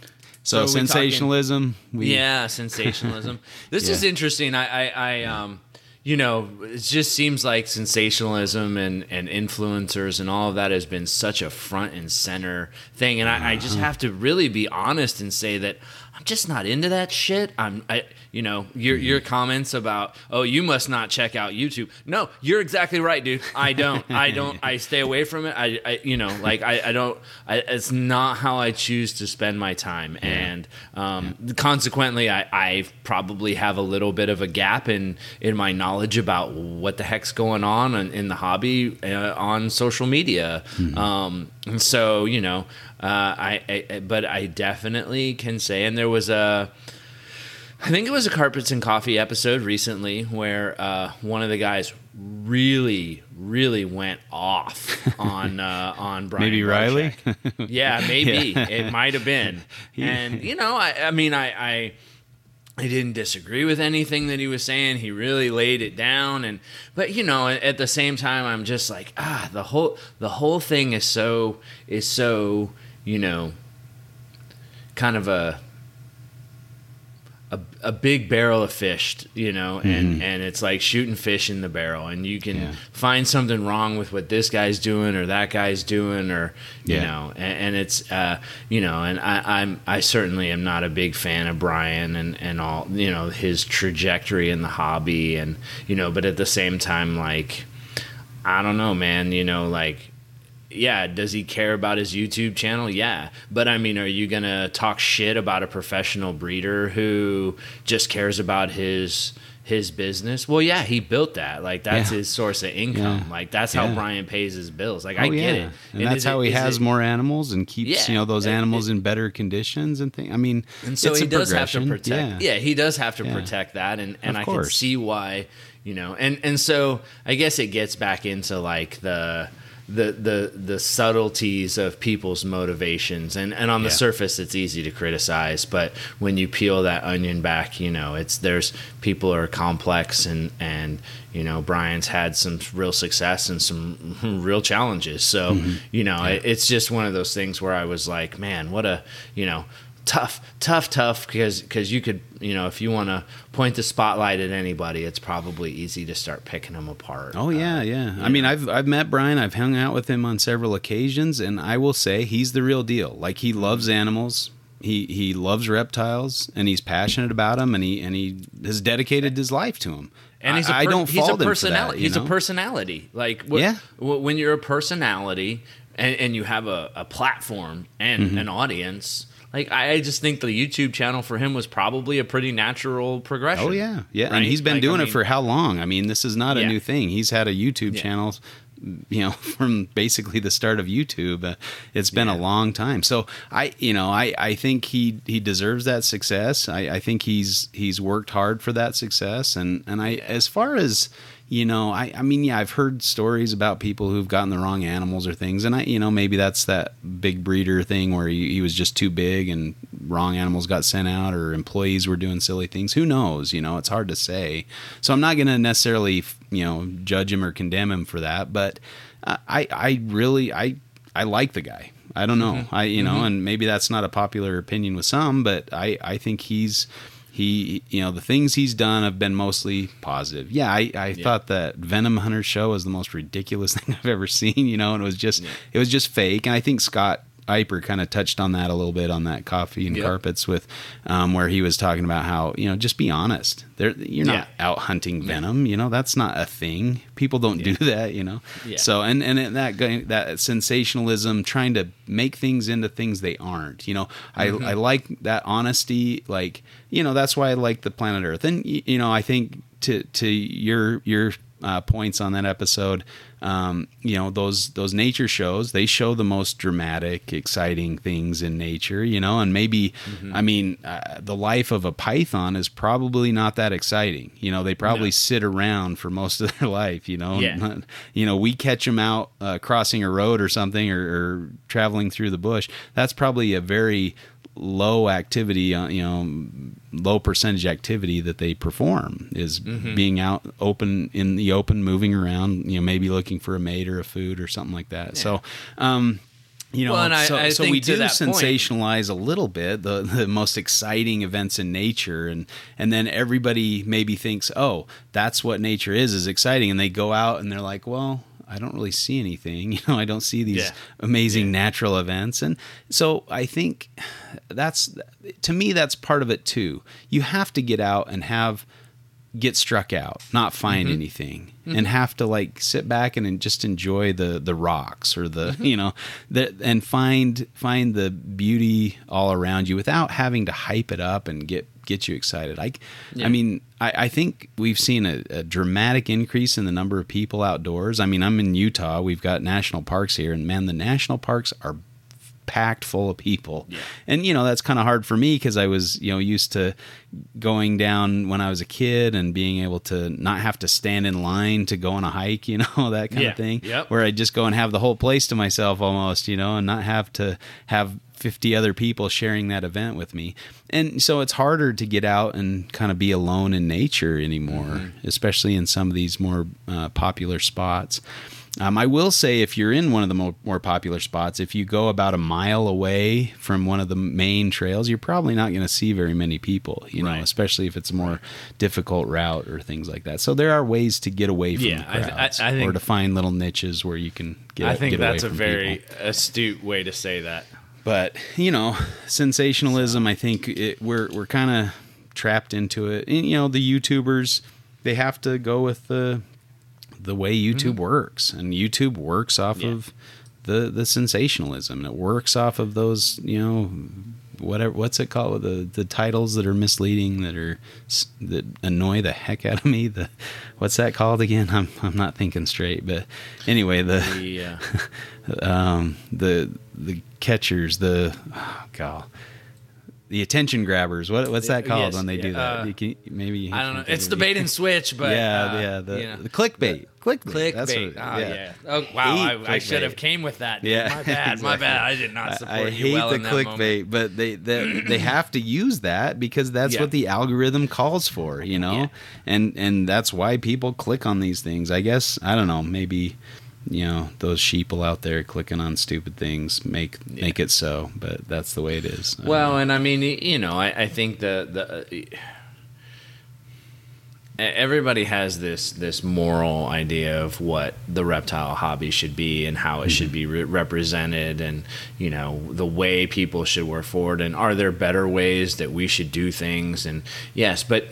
so So, talking- sensationalism. we, yeah, sensationalism. this Yeah. is interesting. I, I, I um, you know, it just seems like sensationalism and, and influencers and all of that has been such a front and center thing. And I, I just Uh-huh. have to really be honest and say that I'm just not into that shit. I'm, I, you know, your Mm-hmm. your comments about, oh, you must not check out YouTube. No, you're exactly right, dude. I don't. I don't. I stay away from it. I, I you know, like I, I don't. I, it's not how I choose to spend my time, and um, consequently, I, I probably have a little bit of a gap in in my knowledge about what the heck's going on in, in the hobby uh, on social media. Um, and so, you know, uh, I, I, but I definitely can say, and there was a. I think it was a Carpets and Coffee episode recently where uh, one of the guys really, really went off on uh, on Brian. Maybe Riley? Yeah, maybe Yeah. it might have been. And you know, I, I mean, I, I I didn't disagree with anything that he was saying. He really laid it down, and but you know, at the same time, I'm just like, ah, the whole the whole thing is so is so you know, kind of a a, a big barrel of fish, you know, and, and it's like shooting fish in the barrel, and you can Yeah. find something wrong with what this guy's doing or that guy's doing, or you Yeah. know, and, and it's uh, you know, and I, I'm I certainly am not a big fan of Brian and and all you know his trajectory in the hobby, and you know, but at the same time, like I don't know, man, you know, like yeah, does he care about his YouTube channel? Yeah. But I mean, are you going to talk shit about a professional breeder who just cares about his his business? Well, yeah, he built that. Like that's Yeah. his source of income. Yeah. like that's how Yeah. Brian pays his bills. Like Oh, I get it. And, that's how it- he has it- more animals and keeps you know those It- animals in better conditions and things. I mean, And so he does have to protect. Yeah. he does have to protect that, and and Of I can see why, you know, and and so I guess it gets back into like the. The, the the subtleties of people's motivations and, and on the Yeah. surface it's easy to criticize but when you peel that onion back you know it's there's people are complex and and you know Brian's had some real success and some real challenges so Mm-hmm. you know it, it's just one of those things where I was like man what a you know tough tough tough because because you could you know if you want to point the spotlight at anybody it's probably easy to start picking them apart Oh Uh, yeah, yeah. I mean, I've I've met Brian. I've hung out with him on several occasions, and I will say he's the real deal. Like he loves animals. He he loves reptiles, and he's passionate about them, and he and he has dedicated his life to them. and he's a I- I don't he's a for that, personality. he's know? a personality. Like wh- Yeah. wh- when you're a personality and, and you have a, a platform and Mm-hmm. an audience. Like I just think the YouTube channel for him was probably a pretty natural progression. Oh yeah, yeah, right? and he's been Like, doing I it for how long? I mean, this is not a Yeah. new thing. He's had a YouTube Yeah. channel, you know, from basically the start of YouTube. Uh, it's been a long time. So I, you know, I, I think he he deserves that success. I, I think he's he's worked hard for that success. And and I, as far as you know, I, I mean, yeah, I've heard stories about people who've gotten the wrong animals or things, and I, you know, maybe that's that big breeder thing where he, he was just too big and wrong animals got sent out, or employees were doing silly things. Who knows? You know, it's hard to say. So I'm not going to necessarily, you know, judge him or condemn him for that, but I, I really, I, I like the guy. I don't know. Mm-hmm. I, you know, mm-hmm. and maybe that's not a popular opinion with some, but I, I think he's he you know the things he's done have been mostly positive. Yeah i, I thought that venom hunter show was the most ridiculous thing i've ever seen you know and it was just it was just fake. And i think scott Eipper kind of touched on that a little bit on that coffee and Yep. carpets with um, where he was talking about how you know just be honest there you're not Yeah. out hunting venom you know that's not a thing people don't do that you know Yeah. so and and that that sensationalism trying to make things into things they aren't you know i Mm-hmm. i like that honesty like you know that's why i like the planet earth and you know i think to to your your uh, points on that episode um, you know those those nature shows they show the most dramatic exciting things in nature you know and maybe Mm-hmm. i mean uh, the life of a python is probably not that exciting you know they probably No. sit around for most of their life you know Yeah. Not- you know we catch them out uh, crossing a road or something or, or traveling through the bush that's probably a very low activity uh, you know low percentage activity that they perform is Mm-hmm. being out open in the open moving around you know maybe looking for a mate or a food or something like that so um you know, Well, and I- so, I so we do that point- sensationalize a little bit the, the most exciting events in nature, and and then everybody maybe thinks, oh, that's what nature is is exciting, and they go out and they're like, well, I don't really see anything, you know, I don't see these Yeah. amazing natural events, and so I think that's to me that's part of it too. You have to get out and have get struck out, not find Mm-hmm. anything, and have to like sit back and, and just enjoy the the rocks or the Mm-hmm. you know the and find find the beauty all around you without having to hype it up and get get you excited. I Yeah. I mean I, I think we've seen a, a dramatic increase in the number of people outdoors. I mean I'm in Utah. We've got national parks here, and man, the national parks are packed full of people. Yeah. And you know, that's kind of hard for me because I was, you know, used to going down when I was a kid and being able to not have to stand in line to go on a hike, you know, that kind Yeah. of thing. Yep. Where I just go and have the whole place to myself almost, you know, and not have to have 50 other people sharing that event with me. And so it's harder to get out and kind of be alone in nature anymore, Mm-hmm. especially in some of these more uh, popular spots. Um, I will say, if you're in one of the mo- more popular spots, if you go about a mile away from one of the main trails, you're probably not going to see very many people, you know, Right. especially if it's a more difficult route or things like that. So there are ways to get away from Yeah, I the th- I- crowds I think- or to find little niches where you can get I think get that's a very people. astute way to say that. But you know, sensationalism. I think it, we're we're kind of trapped into it. And you know, the YouTubers they have to go with the the way YouTube works, and YouTube works off Mm-hmm. Yeah. of the the sensationalism. It works off of those you know whatever what's it called the the titles that are misleading that are that annoy the heck out of me the what's that called again i'm i'm not thinking straight but anyway the The, uh, um, the the catchers, the oh god, the attention grabbers. What what's that called Yes, when they do that? uh, You can, maybe you I don't know. It's the bait and switch, but yeah, uh, yeah, the, you know. the clickbait, clickbait. That's clickbait. what- oh yeah. Oh wow, I, I should have came with that. dude. Yeah, my bad. My bad. I did not support I, you hate well the in that moment. clickbait, but they they, they have to use that because that's Yeah. what the algorithm calls for, you know, Yeah. and and that's why people click on these things. I guess I don't know, maybe you know those sheeple out there clicking on stupid things make make it so, but that's the way it is. Well, and I mean, you know, I, I think the the uh, everybody has this this moral idea of what the reptile hobby should be and how it should be re- represented, and you know the way people should work forward. And are there better ways that we should do things? And yes, but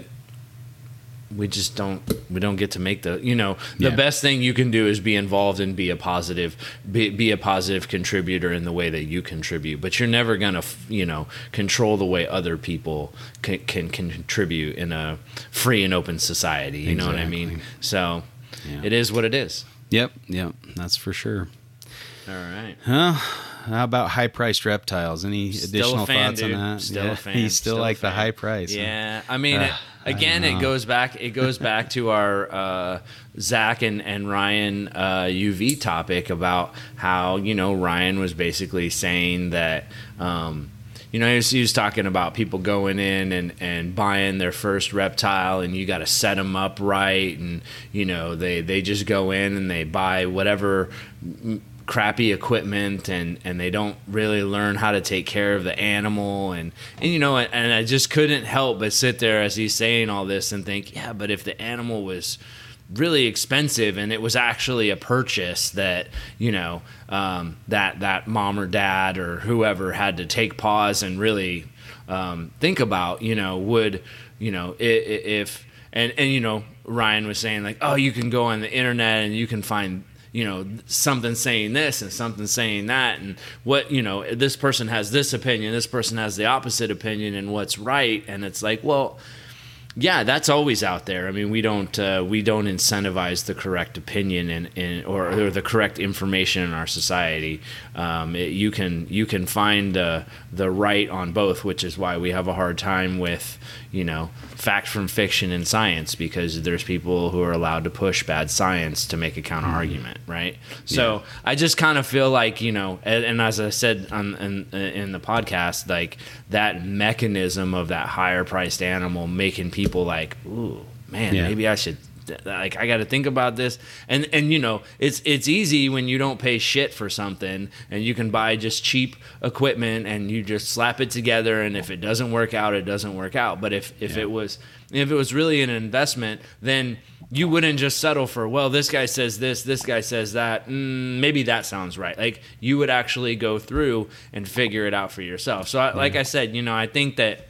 we just don't we don't get to make the you know the Yeah. best thing you can do is be involved and be a positive be, be a positive contributor in the way that you contribute but you're never gonna you know control the way other people can, can contribute in a free and open society you know what i mean so Yeah. it is what it is Yep, yep, that's for sure. all right Huh? How about high priced reptiles? Any Still additional fan, thoughts dude. on that? Still yeah. a fan. You still, a like the high price. huh? Yeah, I mean, Ugh, it, again, it goes back. It goes back to our uh, Zach and and Ryan uh, UV topic about how you know Ryan was basically saying that. Um, you know, he was, he was talking about people going in and, and buying their first reptile, and you got to set them up right, and you know they, they just go in and they buy whatever crappy equipment, and, and they don't really learn how to take care of the animal, and, and you know, and, and I just couldn't help but sit there as he's saying all this and think, yeah, but if the animal was really expensive and it was actually a purchase that you know um, that that mom or dad or whoever had to take pause and really um, think about you know would you know i- i- if and and you know Ryan was saying like oh you can go on the internet and you can find you know something saying this and something saying that and what you know this person has this opinion this person has the opposite opinion and what's right and it's like well yeah, that's always out there. I mean, we don't uh, we don't incentivize the correct opinion and, or, or the correct information in our society. Um, it, you can you can find the the right on both, which is why we have a hard time with you know fact from fiction and science because there's people who are allowed to push bad science to make a counter argument, right? So I just kind of feel like you know, and, and as I said on in, in the podcast, like that mechanism of that higher priced animal making people like, ooh, man, Yeah. maybe I should. Like I got to think about this, and and you know it's it's easy when you don't pay shit for something, and you can buy just cheap equipment, and you just slap it together, and if it doesn't work out, it doesn't work out. But if if Yeah. it was if it was really an investment, then you wouldn't just settle for well this guy says this this guy says that. Mm, maybe that sounds right. Like you would actually go through and figure it out for yourself. So I, like i said you know i think that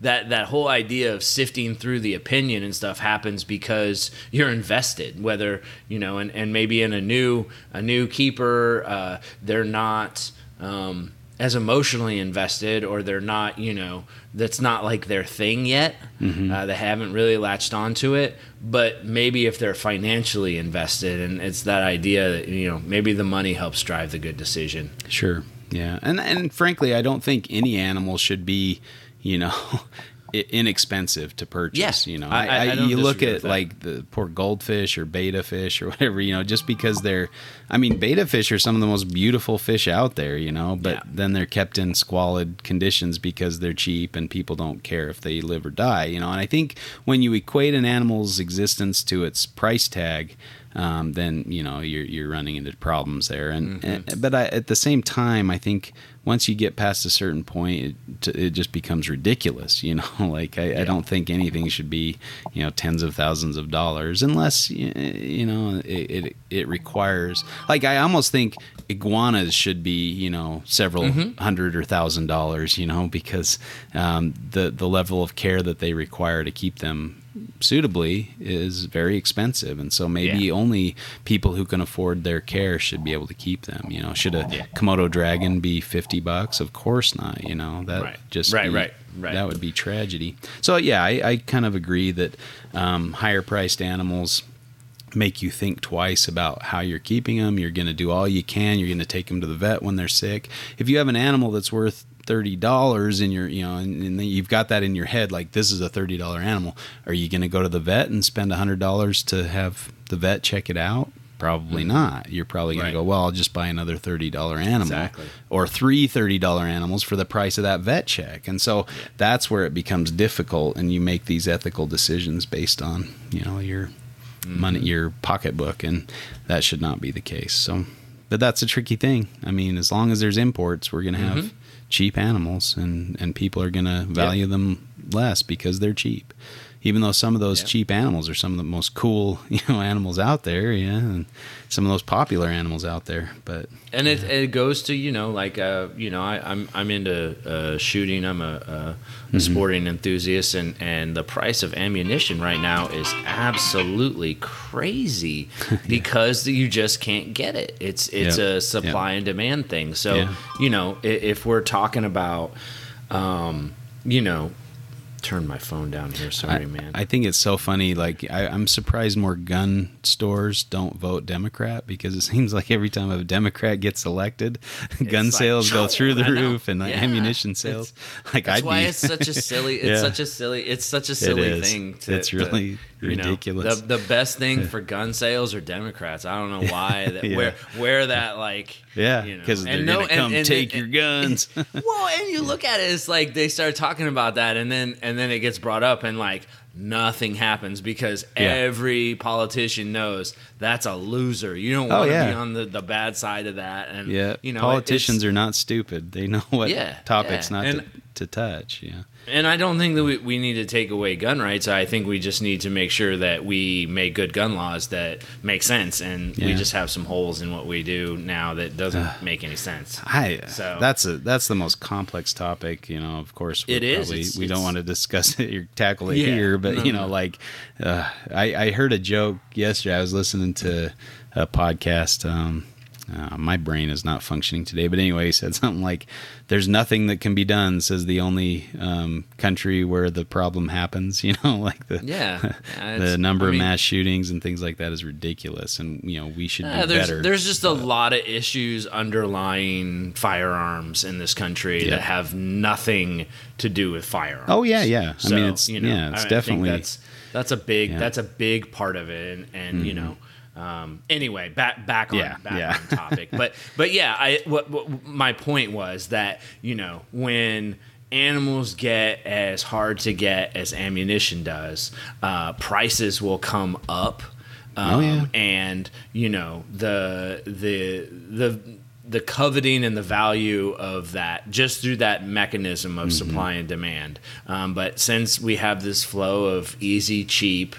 that that whole idea of sifting through the opinion and stuff happens because you're invested whether you know and, and maybe in a new a new keeper uh, they're not um, as emotionally invested or they're not you know that's not like their thing yet uh, they haven't really latched onto it but maybe if they're financially invested and it's that idea that you know maybe the money helps drive the good decision Sure. Yeah. And and frankly, I don't think any animal should be, you know, inexpensive to purchase. Yes. You know, I- I- I you look at like the poor goldfish or betta fish or whatever. You know, just because they're, I mean, betta fish are some of the most beautiful fish out there. You know, but Yeah. then they're kept in squalid conditions because they're cheap and people don't care if they live or die. You know, and I think when you equate an animal's existence to its price tag. Um, then you know you're you're running into problems there, and, Mm-hmm. and but I, at the same time, I think once you get past a certain point, it, it just becomes ridiculous. You know, like I, I don't think anything should be, you know, tens of thousands of dollars unless you know it, it it requires. Like I almost think iguanas should be, you know, several Mm-hmm. hundred or thousand dollars. You know, because um, the the level of care that they require to keep them suitably is very expensive and so maybe Yeah. only people who can afford their care should be able to keep them you know should a komodo dragon be 50 bucks of course not you know that Right. just Right, be- right, right. that would be tragedy so yeah i, I kind of agree that um, higher priced animals make you think twice about how you're keeping them. You're going to do all you can. You're going to take them to the vet when they're sick. If you have an animal that's worth thirty dollars in your, you know, and, and then you've got that in your head, like this is a thirty dollar animal. Are you going to go to the vet and spend a hundred dollars to have the vet check it out? Probably hmm. not. You're probably going Right. to go, well, I'll just buy another $30 animal Exactly. or three $30 animals for the price of that vet check. And so that's where it becomes difficult and you make these ethical decisions based on, you know, your money, mm-hmm. your pocketbook, and that should not be the case. So, but that's a tricky thing. I mean, as long as there's imports, we're going to have mm-hmm. Cheap animals, and and people are going to value them less because they're cheap. Even though some of those Yeah. cheap animals are some of the most cool you know animals out there yeah and some of those popular animals out there but and it, it goes to you know like uh you know I, I'm I'm into uh, shooting. I'm a, a, Mm-hmm. sporting enthusiast, and and the price of ammunition right now is absolutely crazy because you just can't get it. It's it's Yeah. a supply and demand thing. So Yeah. you know i- if we're talking about um you know turn my phone down here. Sorry, I, man. I think it's so funny. Like I, I'm surprised more gun stores don't vote Democrat because it seems like every time a Democrat gets elected, gun like, sales go through the roof and the Yeah. ammunition sales. like That's I'd why be, it's such a silly. It's Yeah. such a silly. It's such a silly is. thing. To, It's to, really you know, ridiculous. the the best thing for gun sales are Democrats. I don't know why. That Yeah. where where that like yeah, you know. because they're And gonna no- come and- take and- your guns. well, and you look at it, it's like they start talking about that, and then and then it gets brought up, and like nothing happens because Yeah. every politician knows that's a loser. You don't Oh, want to yeah. be on the, the bad side of that, and yeah, you know, politicians are not stupid. They know what Yeah, topics not to, to touch. Yeah, And I don't think that we, we need to take away gun rights. I think we just need to make sure that we make good gun laws that make sense. And we just have some holes in what we do now that doesn't make any sense. I So- that's a that's the most complex topic. You know, of course, It is. Probably, It's- we don't want to discuss it or tackle it Yeah. here, but No, you know, no. like uh, I, I heard a joke yesterday. I was listening to a podcast. Um, uh, my brain is not functioning today, but anyway, he said something like, "There's nothing that can be done," says the only um, country where the problem happens. You know, like the Yeah. The number I of mean, mass shootings and things like that is ridiculous, and you know we should yeah, do there's, better. there's just a lot of issues underlying firearms in this country Yeah. that have nothing to do with firearms. Oh, yeah, yeah. I mean, it's- you know, yeah, it's I think definitely- that's that's a big Yeah. that's a big part of it, and, and you know. Um, anyway, back back on Yeah, back yeah. on topic, but but yeah, I what, what my point was that you know when animals get as hard to get as ammunition does, uh, prices will come up. Um, Oh, yeah. and you know the the the the coveting and the value of that just through that mechanism of supply and demand. Um, but since we have this flow of easy, cheap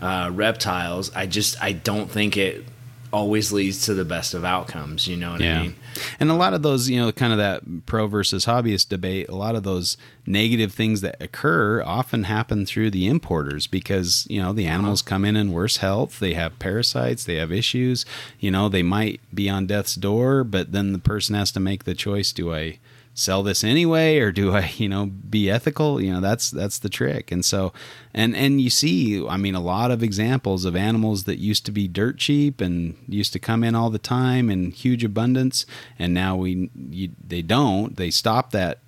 uh, reptiles, I just I don't think it always leads to the best of outcomes. You know what I mean? And a lot of those, you know, kind of that pro versus hobbyist debate, a lot of those negative things that occur often happen through the importers because, you know, the animals come in in worse health. They have parasites, they have issues. You know, they might be on death's door, but then the person has to make the choice do I sell this anyway or do i you know be ethical? You know that's that's the trick. And so and and you see i mean a lot of examples of animals that used to be dirt cheap and used to come in all the time in huge abundance and now we you, they don't. They stop that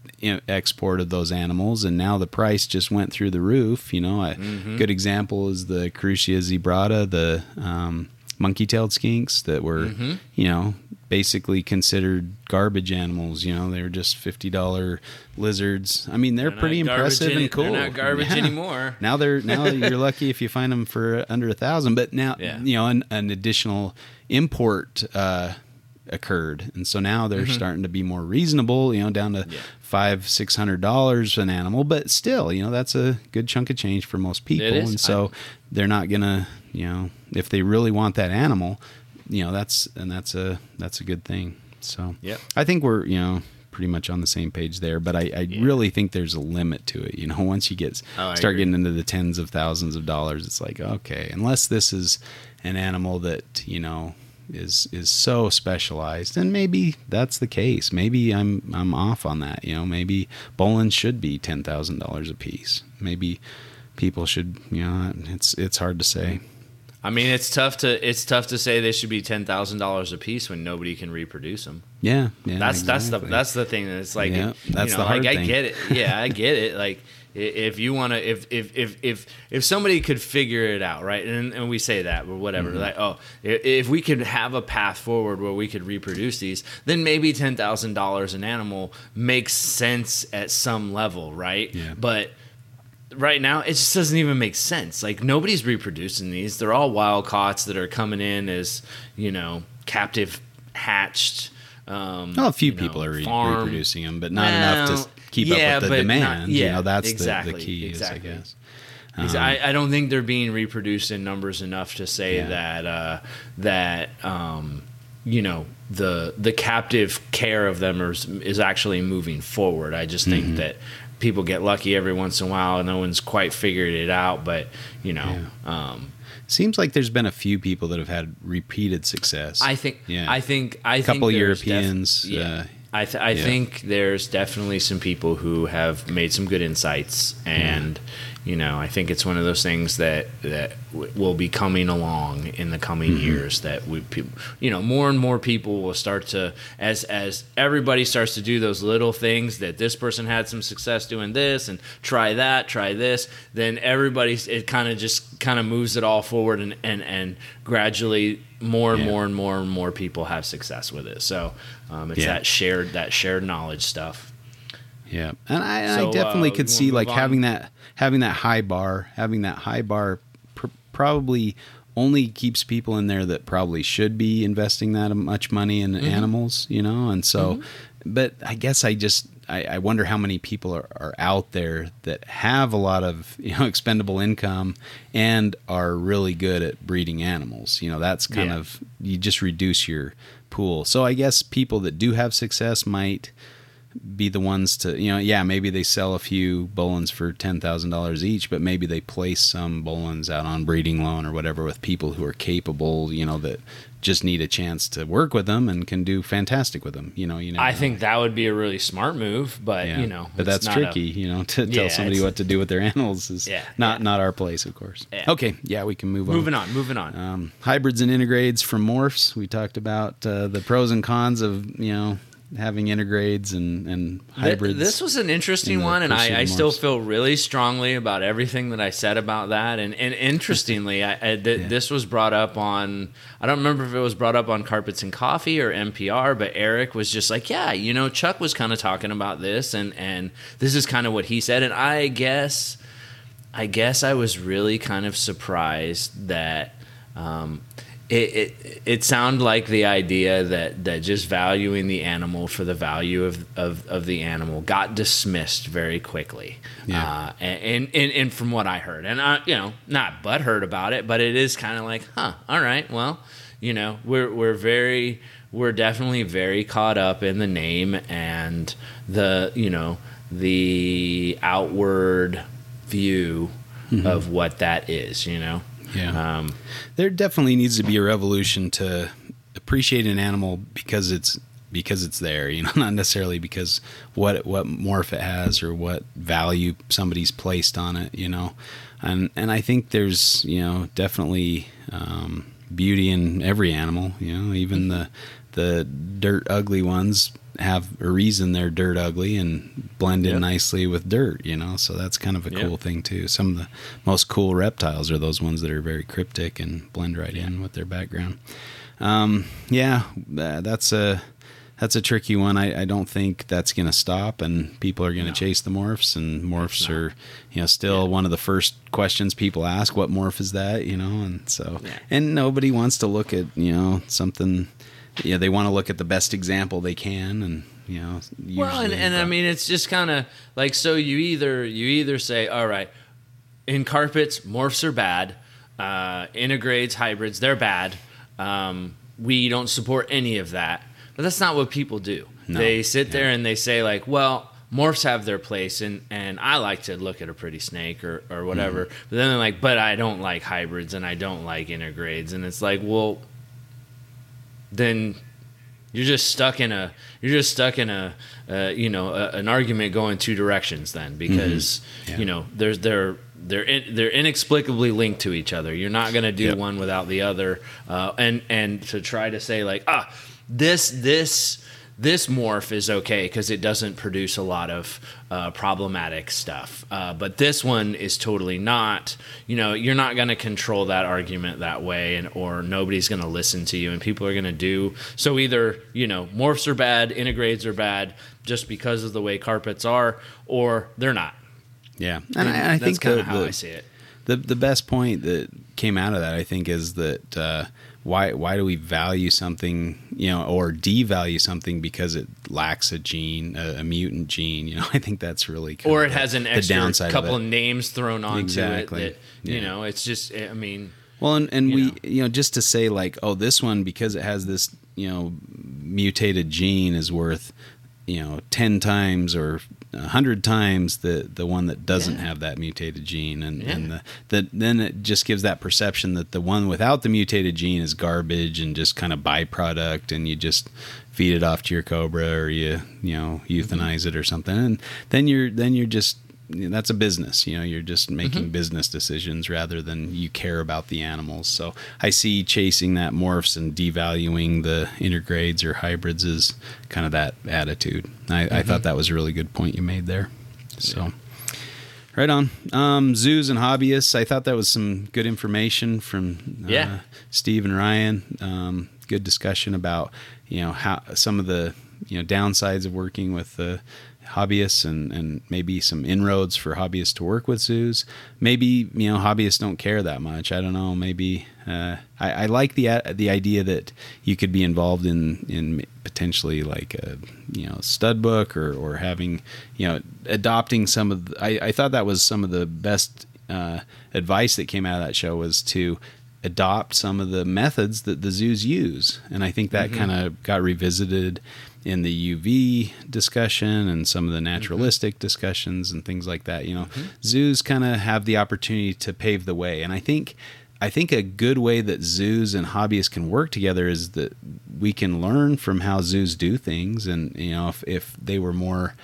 export of those animals and now the price just went through the roof. You know a good example is the Corucia zebrata the um, monkey-tailed skinks that were you know basically considered garbage animals you know they were just $50 lizards i mean they're, They're pretty impressive any- and cool They're not garbage Yeah. anymore. now they're now you're lucky if you find them for under a thousand but now Yeah. you know an, an additional import uh occurred and so now they're starting to be more reasonable you know down to Mm-hmm. Yeah. Five six hundred dollars an animal but still you know that's a good chunk of change for most people. and so they're not gonna you know if they really want that animal you know that's and that's a that's a good thing. So yeah i think we're you know pretty much on the same page there but i, I really think there's a limit to it. You know once you get Oh, start getting into the tens of thousands of dollars it's like okay unless this is an animal that you know is is so specialized. And maybe that's the case. Maybe i'm i'm off on that you know maybe Boelen's should be ten thousand dollars a piece. Maybe people should you know it's it's hard to say. I mean, it's tough to it's tough to say they should be ten thousand dollars a piece when nobody can reproduce them. yeah yeah that's that's the that's the thing that's like Yeah, you that's know, the hard like I get it. Yeah I get it. Like if you want to if if if if if somebody could figure it out right? And, and we say that or whatever Mm-hmm. like oh if we could have a path forward where we could reproduce these then maybe ten thousand dollars an animal makes sense at some level right? Yeah. but right now it just doesn't even make sense. Like nobody's reproducing these. They're all wild caughts that are coming in as you know captive hatched um, well, a few you know, people are re- reproducing them, but not enough to keep yeah, up with the not- demand. you know, that's exactly, the, the key, exactly. is, I guess. Ex- I, I don't think they're being reproduced in numbers enough to say Yeah. that uh, that um, you know the the captive care of them is, is actually moving forward. I just Mm-hmm. think that people get lucky every once in a while. No one's quite figured it out, but you know, um, Seems like there's been a few people that have had repeated success. I think Yeah. I think I Couple think Europeans, yeah. uh, I th- I yeah. think there's definitely some people who have made some good insights, and you know, I think it's one of those things that that w- will be coming along in the coming Mm-hmm. years. That we, peop you know, more and more people will start to as as everybody starts to do those little things that this person had some success doing this and try that, try this. Then everybody's it kind of just kind of moves it all forward, and and and gradually more and Yeah. more and more and more people have success with it. So um, it's Yeah. that shared that shared knowledge stuff. Yeah, and I, So, I definitely uh, could see like on? having that having that high bar, having that high bar pr- probably only keeps people in there that probably should be investing that much money in Mm-hmm. animals, you know. And so, but I guess I just I, I wonder how many people are, are out there that have a lot of you know expendable income and are really good at breeding animals. You know, that's kind Yeah. of you just reduce your pool. So I guess people that do have success might be the ones to you know yeah maybe they sell a few Boelens for ten thousand dollars each, but maybe they place some Boelens out on breeding loan or whatever with people who are capable, you know that just need a chance to work with them and can do fantastic with them. You know, you know. I think that would be a really smart move, but you know, but that's not a- tricky. you know, to Yeah, tell somebody what to do with their animals is Yeah, not yeah. not our place, of course. Yeah. Okay, yeah, we can move on. moving on, moving on. Um, hybrids and integrades from morphs. We talked about uh, the pros and cons of you know having integrades and and hybrids. This was an interesting in one, and I, I still feel really strongly about everything that I said about that. And, and interestingly, I, I, th- Yeah. this was brought up on, I don't remember if it was brought up on Carpets and Coffee or NPR, but Eric was just like, yeah, you know, Chuck was kind of talking about this, and, and this is kind of what he said. And I guess, I guess I was really kind of surprised that. Um, it, it it sounded like the idea that, that just valuing the animal for the value of, of, of the animal got dismissed very quickly. Yeah. Uh, and, and and from what I heard, and I you know not butthurt about it, but it is kind of like, huh, all right, well, you know, we're we're very we're definitely very caught up in the name and the you know the outward view of what that is, you know. Yeah. Um, there definitely needs to be a revolution to appreciate an animal because it's because it's there, you know, not necessarily because what what morph it has or what value somebody's placed on it, you know. And and I think there's, you know, definitely um, beauty in every animal, you know, even the the dirt ugly ones have a reason they're dirt ugly and blend in Yep. nicely with dirt, you know. So that's kind of a Yep. cool thing too. Some of the most cool reptiles are those ones that are very cryptic and blend right in with their background. Um, yeah, uh, that's a that's a tricky one. I, I don't think that's going to stop, and people are going to No. chase the morphs, and morphs are you know still Yeah. one of the first questions people ask. What morph is that? You know, and so Yeah. and nobody wants to look at you know something. Yeah, they want to look at the best example they can, and you know. well, and, and I mean, it's just kind of like so. You either you either say, all right, in carpets, morphs are bad. Uh, integrades, hybrids, they're bad. Um, we don't support any of that. But that's not what people do. No. They sit Yeah. there and they say like, well. Morphs have their place, and, and I like to look at a pretty snake or, or whatever. Mm-hmm. But then they're like, but I don't like hybrids and I don't like integrades. And it's like, well, then you're just stuck in a you're just stuck in a uh, you know a, an argument going two directions then because Yeah. you know there's they're they're in, they're inexplicably linked to each other. You're not going to do Yep. one without the other, uh, and and to try to say like ah this this this morph is okay because it doesn't produce a lot of uh, problematic stuff. Uh, but this one is totally not. You know, you're not going to control that argument that way, and or nobody's going to listen to you, and people are going to do so. Either you know, morphs are bad, integrades are bad, just because of the way carpets are, or they're not. yeah, and, I, I that's think kind the, of how the- I see it. the the best point that came out of that, I think, is that uh, why why do we value something, you know, or devalue something because it lacks a gene, a, a mutant gene. You know, I think that's really kind or of it has an the extra downside couple it. of names thrown onto Exactly. it. That, You know, it's just. I mean, Well, and, and you we, know. you know, just to say like, oh, this one because it has this, you know, mutated gene is worth, you know, ten times or a hundred times the the one that doesn't Yeah. have that mutated gene, and Yeah. and the, the then it just gives that perception that the one without the mutated gene is garbage and just kind of byproduct, and you just feed it off to your cobra or you you know mm-hmm. euthanize it or something, and then you're then you're just that's a business. You know, you're just making business decisions rather than you care about the animals. So I see chasing that morphs and devaluing the intergrades or hybrids is kind of that attitude. I, I thought that was a really good point you made there. So. Right on. Um, zoos and hobbyists. I thought that was some good information from uh, Yeah. Steve and Ryan. Um, good discussion about you know how some of the you know downsides of working with the hobbyists and, and maybe some inroads for hobbyists to work with zoos. Maybe you know hobbyists don't care that much. I don't know. Maybe uh, I, I like the uh, the idea that you could be involved in in potentially like a you know stud book or or having you know adopting some of. The, I I thought that was some of the best uh, advice that came out of that show was to adopt some of the methods that the zoos use. And I think that kind of got revisited in the UV discussion and some of the mm-hmm. naturalistic discussions and things like that. You know, mm-hmm. zoos kind of have the opportunity to pave the way. And I think I think a good way that zoos and hobbyists can work together is that we can learn from how zoos do things and you know if if they were more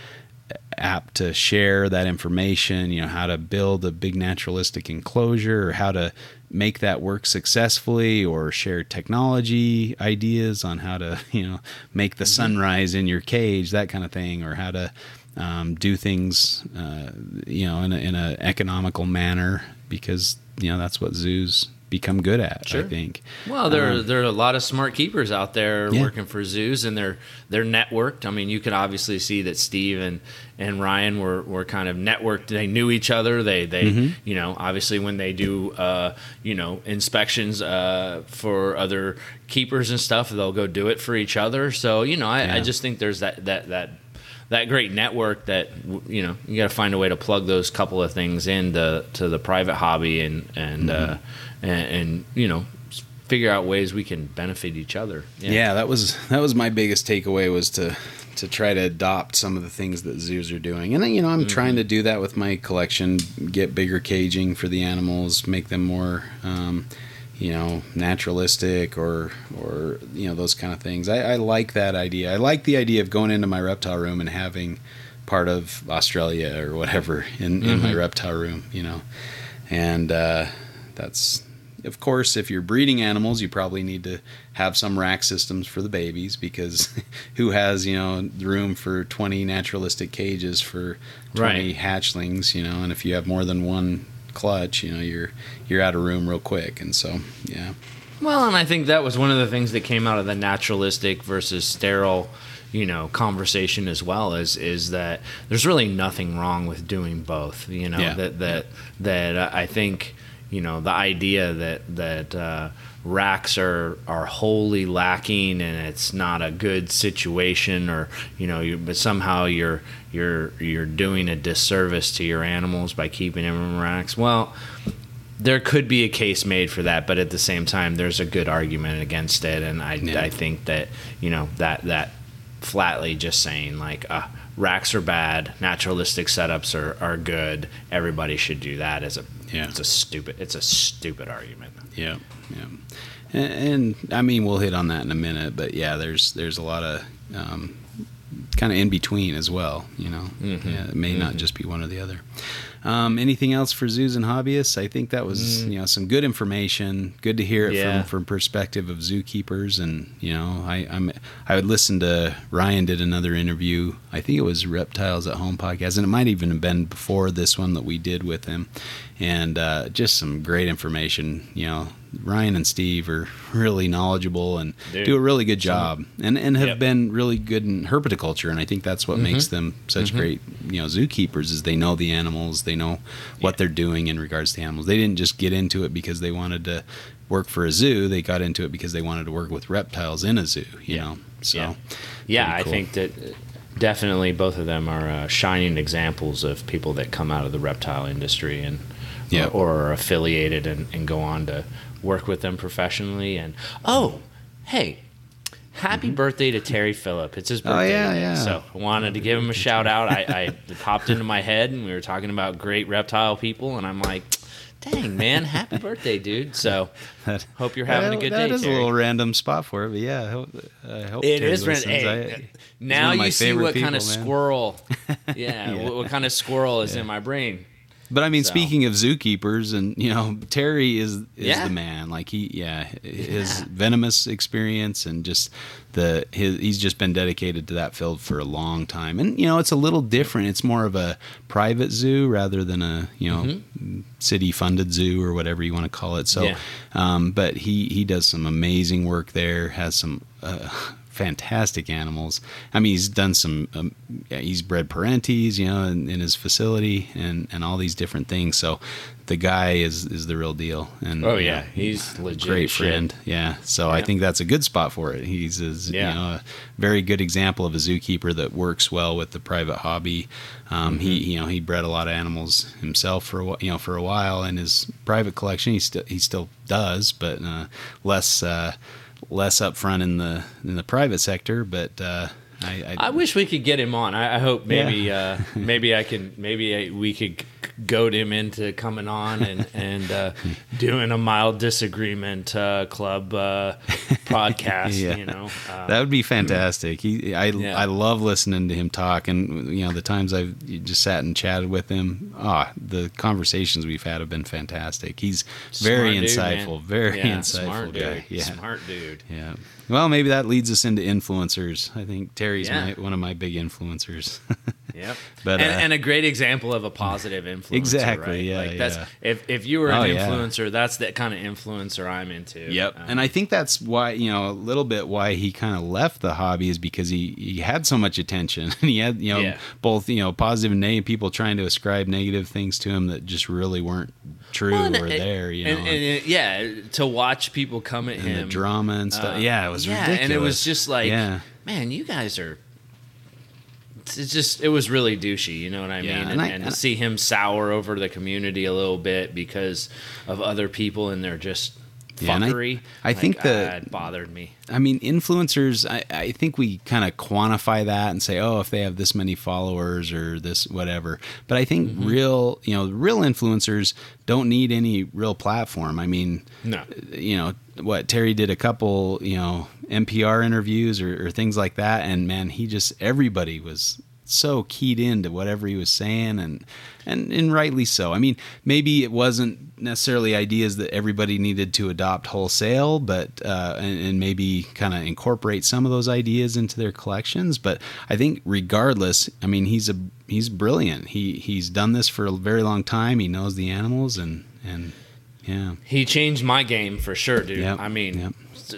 apt to share that information, you know, how to build a big naturalistic enclosure or how to make that work successfully or share technology ideas on how to, you know, make the sunrise in your cage, that kind of thing, or how to um, do things, uh, you know, in a, in a economical manner because, you know, that's what zoos become good at, I think. Well, there Um, there are a lot of smart keepers out there Yeah. working for zoos, and they're they're networked. I mean, you can obviously see that Steve and, and Ryan were, were kind of networked. They knew each other. They they Mm-hmm. you know obviously when they do uh, you know inspections uh, for other keepers and stuff, they'll go do it for each other. So you know, I, I just think there's that that that that great network that you know you got to find a way to plug those couple of things into to the private hobby and and uh, and, and you know figure out ways we can benefit each other. yeah. that was that was my biggest takeaway was to to try to adopt some of the things that zoos are doing. And you know i'm trying to do that with my collection get bigger caging for the animals make them more um, you know naturalistic or or you know those kind of things. I, I like that idea. I like the idea of going into my reptile room and having part of australia or whatever in, in my reptile room you know. And uh, that's of course if you're breeding animals you probably need to have some rack systems for the babies because who has you know room for 20 naturalistic cages for 20 Right. hatchlings you know and if you have more than one clutch you know you're you're out of room real quick and so yeah Well, and I think that was one of the things that came out of the naturalistic versus sterile, you know, conversation as well. Is is that there's really nothing wrong with doing both. You know Yeah. that that that uh, I think you know the idea that that uh, racks are are wholly lacking and it's not a good situation or you know you, but somehow you're you're you're doing a disservice to your animals by keeping them in racks. Well there could be a case made for that, but at the same time, there's a good argument against it, and I, Yeah. I think that you know that that flatly just saying like uh, racks are bad, naturalistic setups are, are good, everybody should do that as a Yeah. it's a stupid it's a stupid argument. Yeah, yeah, and, and I mean we'll hit on that in a minute, but yeah, there's there's a lot of um, kind of in between as well. You know, yeah, it may not just be one or the other. Um, anything else for zoos and hobbyists? I think that was you know some good information. Good to hear it Yeah. from from perspective of zookeepers, and you know I I'm I would listen to Ryan did another interview. I think it was Reptiles at Home podcast, and it might even have been before this one that we did with him, and uh, just some great information. You know, Ryan and Steve are really knowledgeable and Dude. do a really good job, and and have Yep. been really good in herpetoculture, and I think that's what makes them such great you know zookeepers is they know the animals, they know what they're doing in regards to animals. They didn't just get into it because they wanted to work for a zoo. They got into it because they wanted to work with reptiles in a zoo. You Yeah. know, so yeah, yeah. pretty I think that uh, definitely both of them are uh, shining examples of people that come out of the reptile industry and Yeah. or, or are affiliated and, and go on to work with them professionally. And oh, hey. Happy birthday to Terry Phillip. It's his Mm-hmm. Oh, birthday. yeah, today. yeah. So I wanted to give him a shout out. I, I it popped into my head and we were talking about great reptile people and I'm like, dang man, happy birthday, dude. So that, hope you're having a good that day. is Terry. a little random spot for it, but yeah, I hope, I hope It Terry is ran- listens. hey, I- now one of my you see what kind of man. squirrel yeah, Yeah. What, what kind of squirrel is in my brain But I mean, So. speaking of zookeepers, and you know, Terry is is Yeah. the man. Like he, yeah, his venomous experience and just the his he's just been dedicated to that field for a long time. And you know, it's a little different. It's more of a private zoo rather than a you know city funded zoo or whatever you want to call it. So, Yeah. um, but he he does some amazing work there. Has some. Uh, fantastic animals. I mean he's done some um, he's bred perenties you know in, in his facility and and all these different things. So the guy is is the real deal and oh yeah know, he's legit great shit. friend. Yeah. So i think that's a good spot for it. He's is Yeah. you know a very good example of a zookeeper that works well with the private hobby. Um, he Mm-hmm. you know he bred a lot of animals himself for a you know for a while in his private collection. He still he still does but uh, less uh, less upfront in the in the private sector but uh, I, I wish we could get him on. I, I hope maybe uh, maybe I can maybe I, we could goad him into coming on and and uh, doing a mild disagreement uh, club uh, podcast. Yeah. You know, uh, That would be fantastic. He, I, Yeah. I love listening to him talk, and you know the times I've just sat and chatted with him. Ah, the conversations we've had have been fantastic. He's very smart dude, man. insightful, very Yeah, insightful smart guy. Dude. Yeah, smart dude. yeah. Well, maybe that leads us into influencers. I think Terry's Yeah. my, one of my big influencers. Yep. But, and, uh, and a great example of a positive influencer. Exactly, Right? yeah, Like that's yeah. if if you were Oh, an yeah. influencer, that's the kind of influencer I'm into. Yep. Um, and I think that's why, you know, a little bit why he kind of left the hobby is because he, he had so much attention and he had, you know, Yeah. both, you know, positive and negative people trying to ascribe negative things to him that just really weren't true well, or it- there, you know. and, and it- yeah, to watch people come at and him, the drama and stuff. uh, yeah, it was yeah, ridiculous. and it was just like, yeah. man, you guys are. It's just it was really douchey, you know what I mean? And, and I- and to I- see him sour over the community a little bit because of other people and they're just Yeah, and I- fuckery. I think that- ah, it bothered me. I mean, influencers, I, I think we kind of quantify that and say, oh, if they have this many followers or this, whatever. But I think Mm-hmm. real, you know, real influencers don't need any real platform. I mean, No. you know, what Terry did a couple, you know, NPR interviews or, or things like that. And man, he just, everybody was so keyed into whatever he was saying and, and, and rightly so. I mean, maybe it wasn't necessarily ideas that everybody needed to adopt wholesale, but, uh, and, and maybe kind of incorporate some of those ideas into their collections. But I think regardless, I mean, he's a, he's brilliant. He, he's done this for a very long time. He knows the animals and, and yeah. He changed my game for sure, dude. Yep, I mean, yep.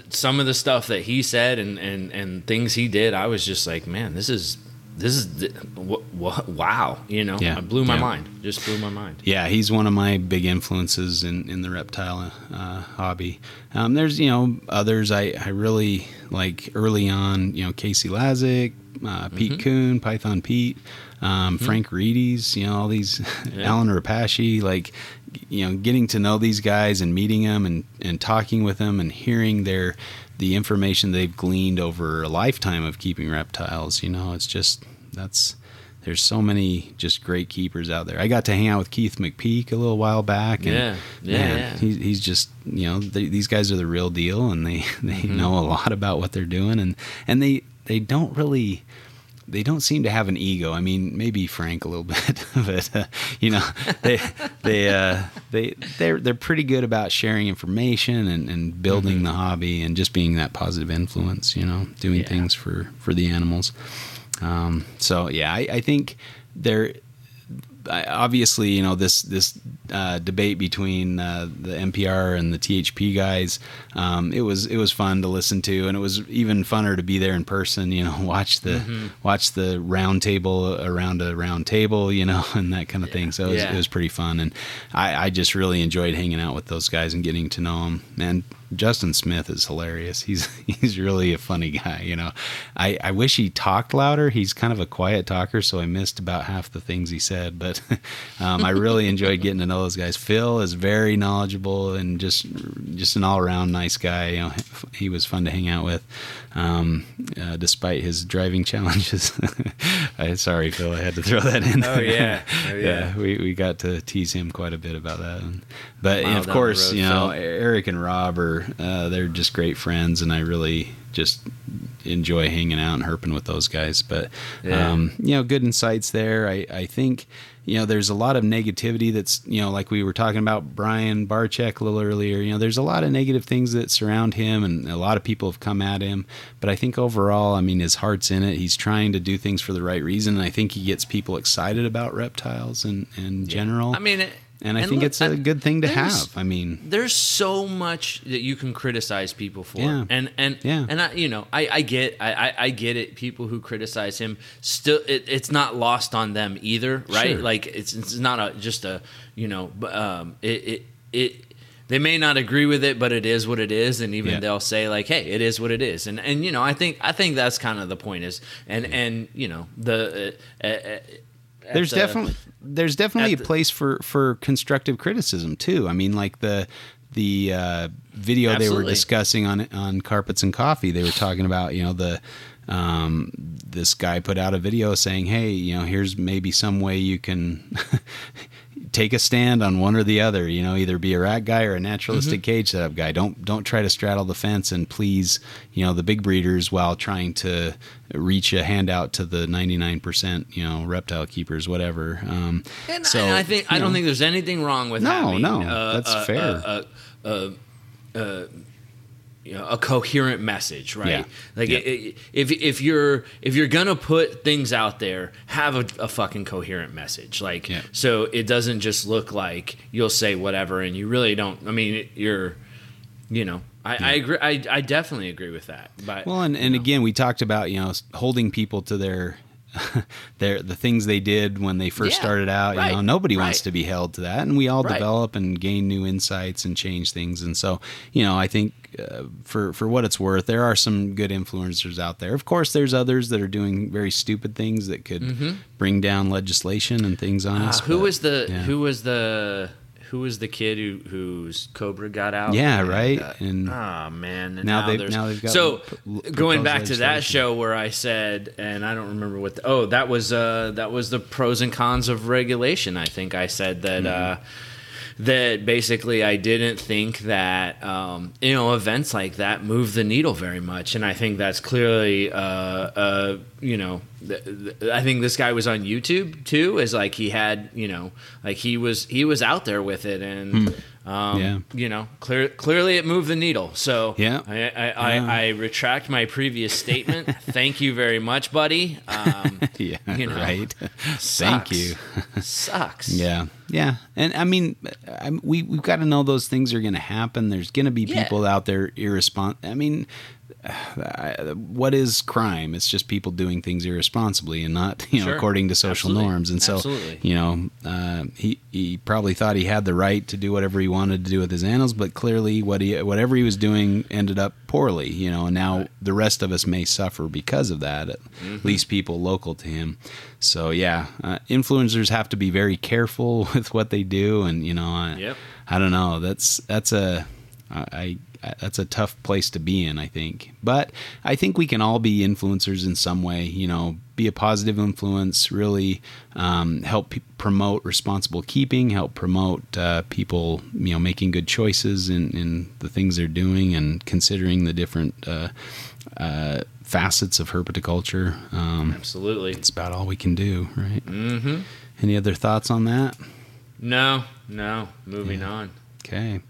some of the stuff that he said and, and, and things he did, I was just like, man, this is this is th- wh- wh- wow. You know, Yeah, it blew my yeah. mind. Just blew my mind. Yeah, he's one of my big influences in, in the reptile uh, hobby. Um, there's you know others I, I really like early on. You know Casey Lazick, uh, Pete Mm-hmm. Kuhn, Python Pete, um, Frank Retes. You know all these Yeah. Allen Repashy. Like you know getting to know these guys and meeting them and, and talking with them and hearing their the information they've gleaned over a lifetime of keeping reptiles. You know it's just that's there's so many just great keepers out there. I got to hang out with Keith McPeak a little while back. And Yeah, yeah, man, yeah. He's, he's just, you know, they, these guys are the real deal and they, they Mm-hmm. know a lot about what they're doing and, and they, they don't really, they don't seem to have an ego. I mean, maybe Frank a little bit, but uh, you know, they they uh, they they're they're pretty good about sharing information and, and building Mm-hmm. the hobby and just being that positive influence. You know, doing Yeah. things for for the animals. Um, so yeah, I, I think they're I- obviously, you know this this uh, debate between uh, the NPR and the THP guys. Um, it was it was fun to listen to, and it was even funner to be there in person. You know, watch the Mm-hmm. watch the round table around a round table, you know, and that kind of thing. So it was, Yeah. it was pretty fun, and I, I just really enjoyed hanging out with those guys and getting to know them. And Justin Smith is hilarious. He's he's really a funny guy. You know, I, I wish he talked louder. He's kind of a quiet talker, so I missed about half the things he said. But um, I really enjoyed getting to know those guys. Phil is very knowledgeable and just just an all around nice guy. You know, he was fun to hang out with, um, uh, despite his driving challenges. I, sorry, Phil, I had to throw that in. Oh, yeah. Oh, yeah. we, we got to tease him quite a bit about that. But of course, road, you know, Phil. Eric and Rob are uh, they're just great friends, and I really just enjoy hanging out and herping with those guys. But Yeah. um, you know, good insights there. I, I think you know there's a lot of negativity that's you know like we were talking about Brian Barczyk a little earlier. You know, there's a lot of negative things that surround him, and a lot of people have come at him. But I think overall, I mean, his heart's in it. He's trying to do things for the right reason, and I think he gets people excited about reptiles in in general. I mean, it- and I think look, it's a good thing to have. I mean, there's so much that you can criticize people for Yeah. and and Yeah. and I, you know I, I get I, I get it people who criticize him still it, it's not lost on them either right Sure. like it's it's not a just a you know but, um it it it they may not agree with it but it is what it is and even Yeah. they'll say like hey it is what it is and and you know I think I think that's kind of the point is and and you know the uh, uh, uh, there's the- definitely there's definitely a the- place for for constructive criticism too. I mean, like the the uh, video they were discussing on on carpets and coffee. They were talking about you know the um, this guy put out a video saying, hey, you know, here's maybe some way you can. Take a stand on one or the other, you know, either be a rat guy or a naturalistic Mm-hmm. cage setup guy. Don't don't try to straddle the fence and please, you know, the big breeders while trying to reach a handout to the ninety nine percent, you know, reptile keepers, whatever. Um, And, so and I think I don't know, think there's anything wrong with that. No, having, no, uh, that's uh, fair. Uh, uh, uh, uh, you know, a coherent message, right? Yeah. Like Yeah. if if you're if you're gonna put things out there, have a, a fucking coherent message, like Yeah. so it doesn't just look like you'll say whatever and you really don't. I mean, you're, you know, I, I agree. I, I definitely agree with that. But Well, and, and again, we talked about you know holding people to their their the things they did when they first Yeah, started out. right, You know, nobody wants to be held to that, and we all Right. develop and gain new insights and change things. And so, you know, I think uh, for for what it's worth, there are some good influencers out there. Of course, there's others that are doing very stupid things that could bring down legislation and things on Uh, us. who but, was the yeah. who was the who was the kid who whose Cobra got out? Yeah, And, right. uh, And oh man, and now now, they've- now they've got so p- going back to that show where I said, and I don't remember what. The, oh, that was uh, that was the pros and cons of regulation. I think I said that. Mm-hmm. Uh, that basically I didn't think that um, you know events like that move the needle very much, and I think that's clearly uh, uh, you know th- th- I think this guy was on YouTube too, is like he had you know like he was he was out there with it, and um, Yeah. you know clear, clearly it moved the needle. So Yeah. I, I, I, I retract my previous statement. Thank you very much, buddy. Um, yeah, you know, right. sucks. Thank you. sucks. Yeah, yeah, and I mean, I, we we've got to know those things are going to happen. There's going to be Yeah. people out there irresponsible. I mean, what is crime? It's just people doing things irresponsibly and not you know Sure. according to social Absolutely. norms. And so Absolutely. you know, uh, he he probably thought he had the right to do whatever he wanted to do with his animals, but clearly what he whatever he was doing ended up poorly. You know, and now the rest of us may suffer because of that. At Mm-hmm. least people local to him. So yeah, uh, influencers have to be very careful with what they do, and you know, I, Yep. I don't know. That's that's a I that's a tough place to be in. I think, but I think we can all be influencers in some way. You know, be a positive influence. Really um, help pe- promote responsible keeping. Help promote uh, people. You know, making good choices in in the things they're doing and considering the different. Uh, uh, facets of herpetoculture. Um, Absolutely. it's about all we can do, right? Mm-hmm. Any other thoughts on that? No, no. Moving on. Okay.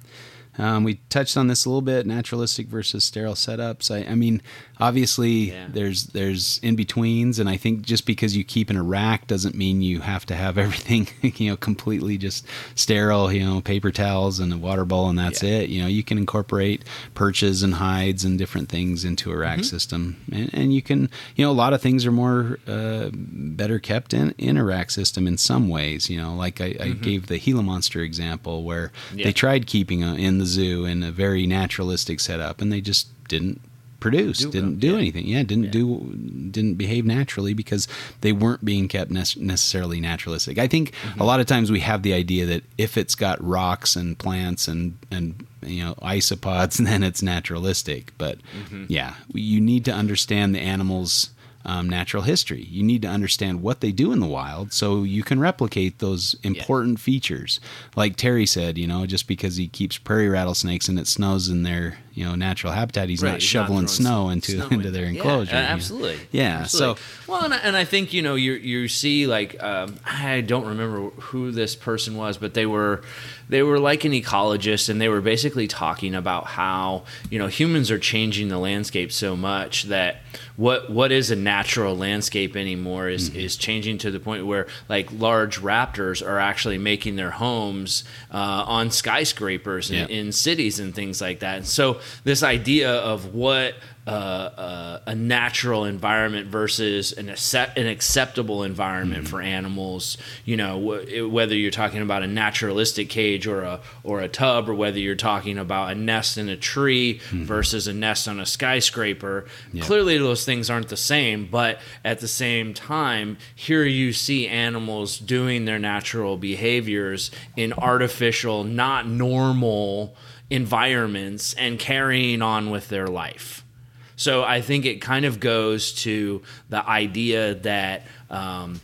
Um, we touched on this a little bit: naturalistic versus sterile setups. I, I mean, obviously, Yeah. there's there's in betweens, and I think just because you keep in a rack doesn't mean you have to have everything, you know, completely just sterile. You know, paper towels and a water bowl, and that's Yeah. it. You know, you can incorporate perches and hides and different things into a rack system, and, and you can, you know, a lot of things are more uh, better kept in in a rack system in some ways. You know, like I, I gave the Gila monster example where Yeah. they tried keeping a, in the zoo in a very naturalistic setup, and they just didn't produce, Do didn't do yeah. anything. Yeah, didn't Yeah. do, didn't behave naturally because they weren't being kept nec- necessarily naturalistic. I think Mm-hmm. a lot of times we have the idea that if it's got rocks and plants and and you know isopods, then it's naturalistic. But Mm-hmm. yeah, you need to understand the animals. Um, natural history. You need to understand what they do in the wild so you can replicate those important features. Like Terry said, you know, just because he keeps prairie rattlesnakes and it snows in their you know natural habitat, he's Right, not he's shoveling throwing snow into snow into their enclosure. know. absolutely. Yeah. Absolutely. So well, and I, and I think you know you you see like um, I don't remember who this person was, but they were they were like an ecologist, and they were basically talking about how you know humans are changing the landscape so much that what what is a natural landscape anymore is Mm-hmm. is changing to the point where like large raptors are actually making their homes uh, on skyscrapers in, Yeah. in cities and things like that. And so this idea of what uh, uh, a natural environment versus an accept, an acceptable environment for animals, you know, wh- whether you're talking about a naturalistic cage or a or a tub, or whether you're talking about a nest in a tree versus a nest on a skyscraper. Clearly, those things aren't the same, but at the same time, here you see animals doing their natural behaviors in artificial, not normal environments and carrying on with their life. So I think it kind of goes to the idea that um,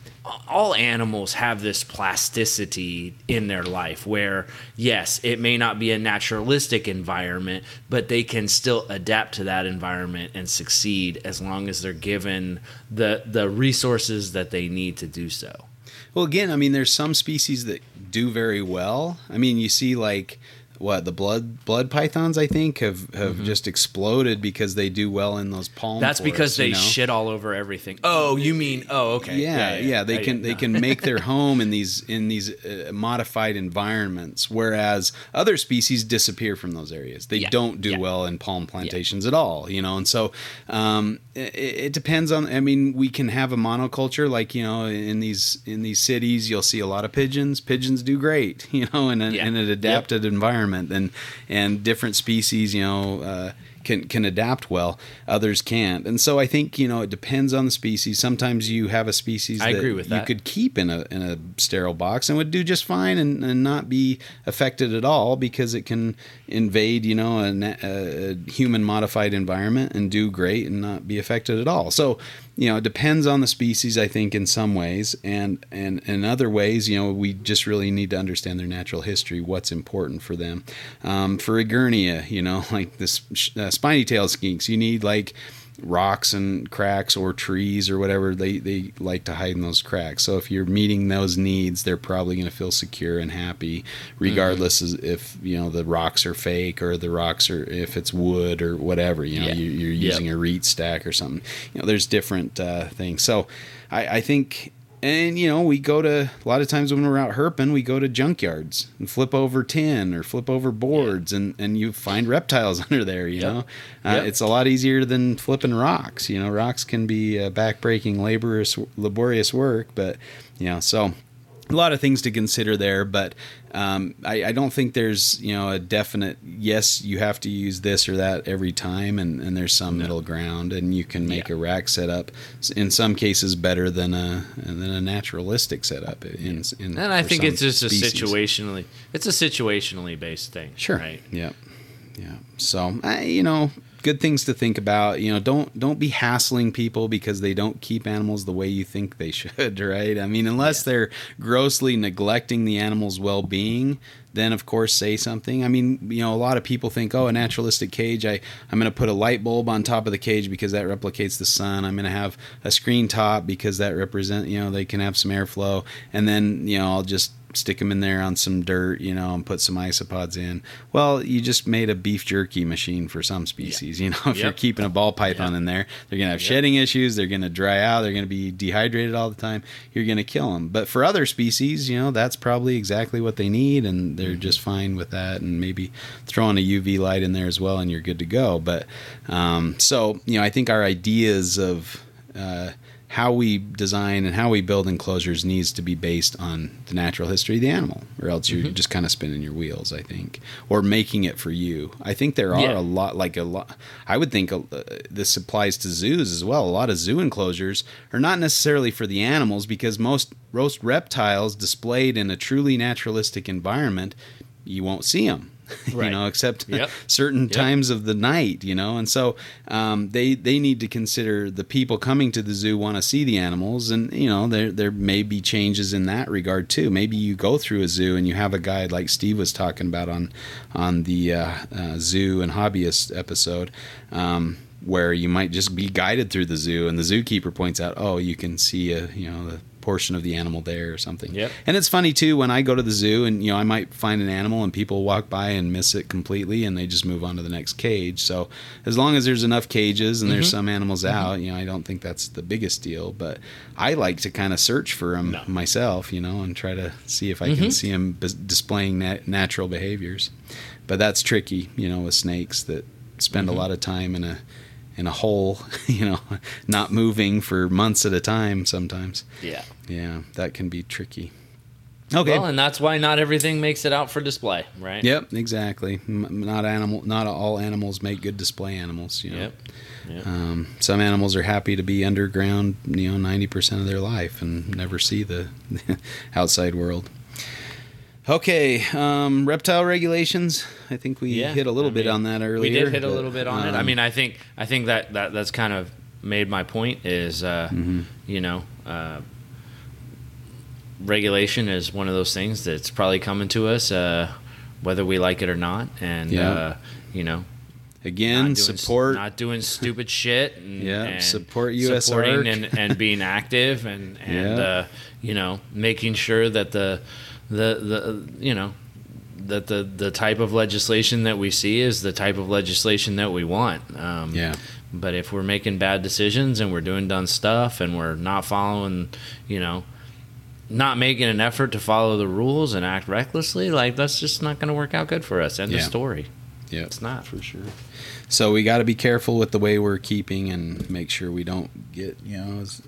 all animals have this plasticity in their life where, yes, it may not be a naturalistic environment, but they can still adapt to that environment and succeed as long as they're given the, the resources that they need to do so. Well, again, I mean, there's some species that do very well. I mean, you see like what the blood blood pythons I think have have just exploded because they do well in those palm. Mm-hmm. That's because forests, you they know? shit all over everything. Oh, you mean? Oh, okay. Yeah, yeah, they Yeah, can yeah, they no. can make their home in these in these uh, modified environments, whereas other species disappear from those areas. They Yeah, don't do well in palm plantations at all, you know. And so um, it, it depends on. I mean, we can have a monoculture, like you know, in these in these cities, you'll see a lot of pigeons. Pigeons do great, you know, in, an Yeah. in an Yep. adapted environment, and and different species, you know. Uh, can can adapt well, others can't, and so I think you know it depends on the species. Sometimes you have a species I that agree with you could keep in a in a sterile box and would do just fine and, and not be affected at all because it can invade you know a, a human modified environment and do great and not be affected at all. So you know it depends on the species I think in some ways and and in other ways you know we just really need to understand their natural history, what's important for them. Um, for Egernia, you know like this uh, spiny tail skinks, you need like rocks and cracks or trees or whatever they, they like to hide in those cracks so if you're meeting those needs they're probably going to feel secure and happy regardless as if you know the rocks are fake or the rocks are if it's wood or whatever you know Yeah. you, you're Yep. using a reed stack or something you know there's different uh, things so I, I think and you know we go to a lot of times when we're out herping we go to junkyards and flip over tin or flip over boards and and you find reptiles under there you Yep. know uh, Yep. it's a lot easier than flipping rocks you know rocks can be uh, backbreaking laborious laborious work but you know so a lot of things to consider there, but um, I, I don't think there's you know a definite yes you have to use this or that every time, and, and there's some middle ground, and you can make Yeah. a rack setup in some cases better than a than a naturalistic setup. In, in And I think it's just species. a situationally, it's a situationally based thing. Sure. Right. Yep. Yeah. So I, you know, good things to think about. You know, don't don't be hassling people because they don't keep animals the way you think they should. Right. I mean, unless they're grossly neglecting the animal's well being. Then of course say something. I mean, you know, a lot of people think, oh, a naturalistic cage. I I'm going to put a light bulb on top of the cage because that replicates the sun. I'm going to have a screen top because that represent you know they can have some airflow. And then you know I'll just stick them in there on some dirt, you know, and put some isopods in. Well, you just made a beef jerky machine for some species. You know, if you're keeping a ball python in there, they're going to have shedding issues. They're going to dry out. They're going to be dehydrated all the time. You're going to kill them. But for other species, you know, that's probably exactly what they need, and they're just fine with that. And maybe throwing a UV light in there as well, and you're good to go. But um, so, you know, I think our ideas of uh, how we design and how we build enclosures needs to be based on the natural history of the animal, or else you're just kind of spinning your wheels. I think, or making it for you. I think there are Yeah. a lot, like a lot. I would think uh, this applies to zoos as well. A lot of zoo enclosures are not necessarily for the animals because most most reptiles displayed in a truly naturalistic environment, you won't see them. you know, except Yep. certain Yep. times of the night, you know, and so um, they they need to consider the people coming to the zoo want to see the animals, and you know there there may be changes in that regard too. Maybe you go through a zoo and you have a guide like Steve was talking about on on the uh, uh, zoo and hobbyist episode. Um, where you might just be guided through the zoo, and the zookeeper points out, "Oh, you can see a you know the portion of the animal there or something." Yep. And it's funny too when I go to the zoo and you know I might find an animal and people walk by and miss it completely and they just move on to the next cage. So as long as there's enough cages and there's mm-hmm. some animals mm-hmm. out, you know, I don't think that's the biggest deal. But I like to kind of search for them No. myself, you know, and try to see if I can mm-hmm. see them displaying nat- natural behaviors. But that's tricky, you know, with snakes that spend a lot of time in a in a hole, you know, not moving for months at a time sometimes. Yeah. Yeah, that can be tricky. Okay. Well, and that's why not everything makes it out for display, right? Yep, exactly. Not animal. Not all animals make good display animals. You know? Yep. Yep. Um, some animals are happy to be underground. You know, ninety percent of their life and never see the outside world. Okay, um, reptile regulations. I think we Yeah, hit a little I bit mean, on that earlier. We did hit a little bit on it. I um, mean, I think I think that, that that's kind of made my point. Is uh, Mm-hmm. you know, uh, regulation is one of those things that's probably coming to us, uh, whether we like it or not. And Yeah. uh, you know, again not doing, support. not doing stupid shit. And, Yeah, and support US supporting and, and being active and and Yeah. uh, you know making sure that the the the you know that the the type of legislation that we see is the type of legislation that we want. Um, yeah, But if we're making bad decisions and we're doing dumb stuff and we're not following, you know, not making an effort to follow the rules and act recklessly, like that's just not going to work out good for us. End Yeah. of story. yeah, It's not. for sure. So we got to be careful with the way we're keeping and make sure we don't get you know as,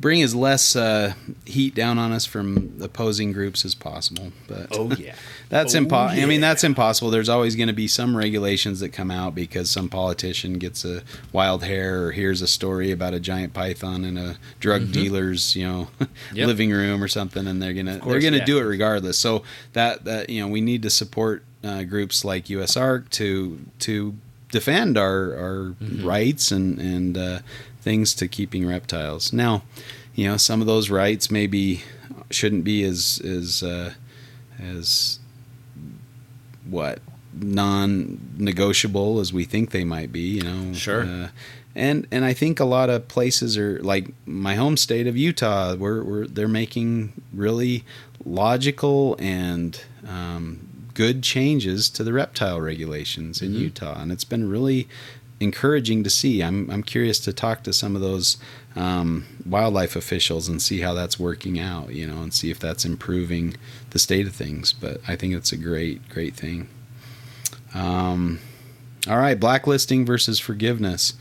bring as less uh, heat down on us from opposing groups as possible. But Oh yeah. that's Oh, impossible. I mean, that's impossible. There's always going to be some regulations that come out because some politician gets a wild hair or hears a story about a giant python in a drug dealer's, you know, Mm-hmm. Yep. living room or something, and they're gonna course, they're gonna yeah. do it regardless. So that that you know, we need to support uh, groups like USARC to to defend our our Mm-hmm. rights and and uh, things to keeping reptiles. Now, you know, some of those rights maybe shouldn't be as as uh, as what non-negotiable as we think they might be. You know, Sure. Uh, and and I think a lot of places are like my home state of Utah. We're, we're they're making really logical and um, good changes to the reptile regulations in Utah, and it's been really encouraging to see. I'm I'm curious to talk to some of those um, wildlife officials and see how that's working out. You know, and see if that's improving the state of things. But I think it's a great great thing. Um, all right, blacklisting versus forgiveness.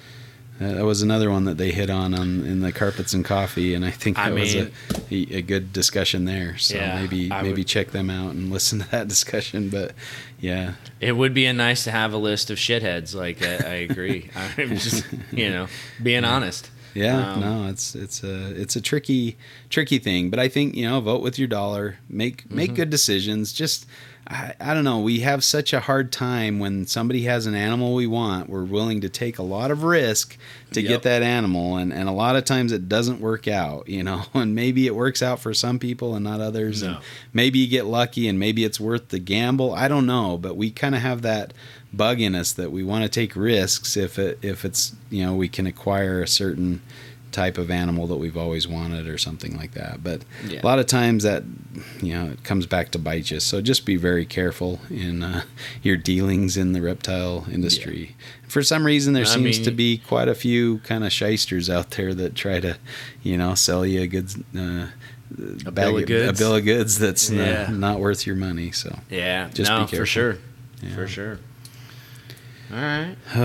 Uh, that was another one that they hit on, on in the carpets and coffee, and I think I that was a, a, good discussion there. So Yeah, maybe I maybe would- check them out and listen to that discussion. But yeah, It would be a nice to have a list of shitheads. Like I, I agree. I'm just you know being honest. Yeah, Um, no, it's it's a it's a tricky tricky thing, but I think you know vote with your dollar, make Mm-hmm. make good decisions. Just I, I don't know, we have such a hard time when somebody has an animal we want. We're willing to take a lot of risk to Yep. get that animal, and and a lot of times it doesn't work out, you know. And maybe it works out for some people and not others, and maybe you get lucky, and maybe it's worth the gamble. I don't know, but we kind of have that bug in us that we want to take risks if it if it's you know we can acquire a certain type of animal that we've always wanted or something like that. But Yeah. a lot of times that you know it comes back to bite you. So just be very careful in uh, your dealings in the reptile industry. For some reason, there I seems mean- to be quite a few kind of shysters out there that try to, you know, sell you a good. Uh, A bill of goods. a bill of goods that's Yeah. not, not worth your money. So, Yeah, Just no, be careful. for sure, Yeah. for sure. All right.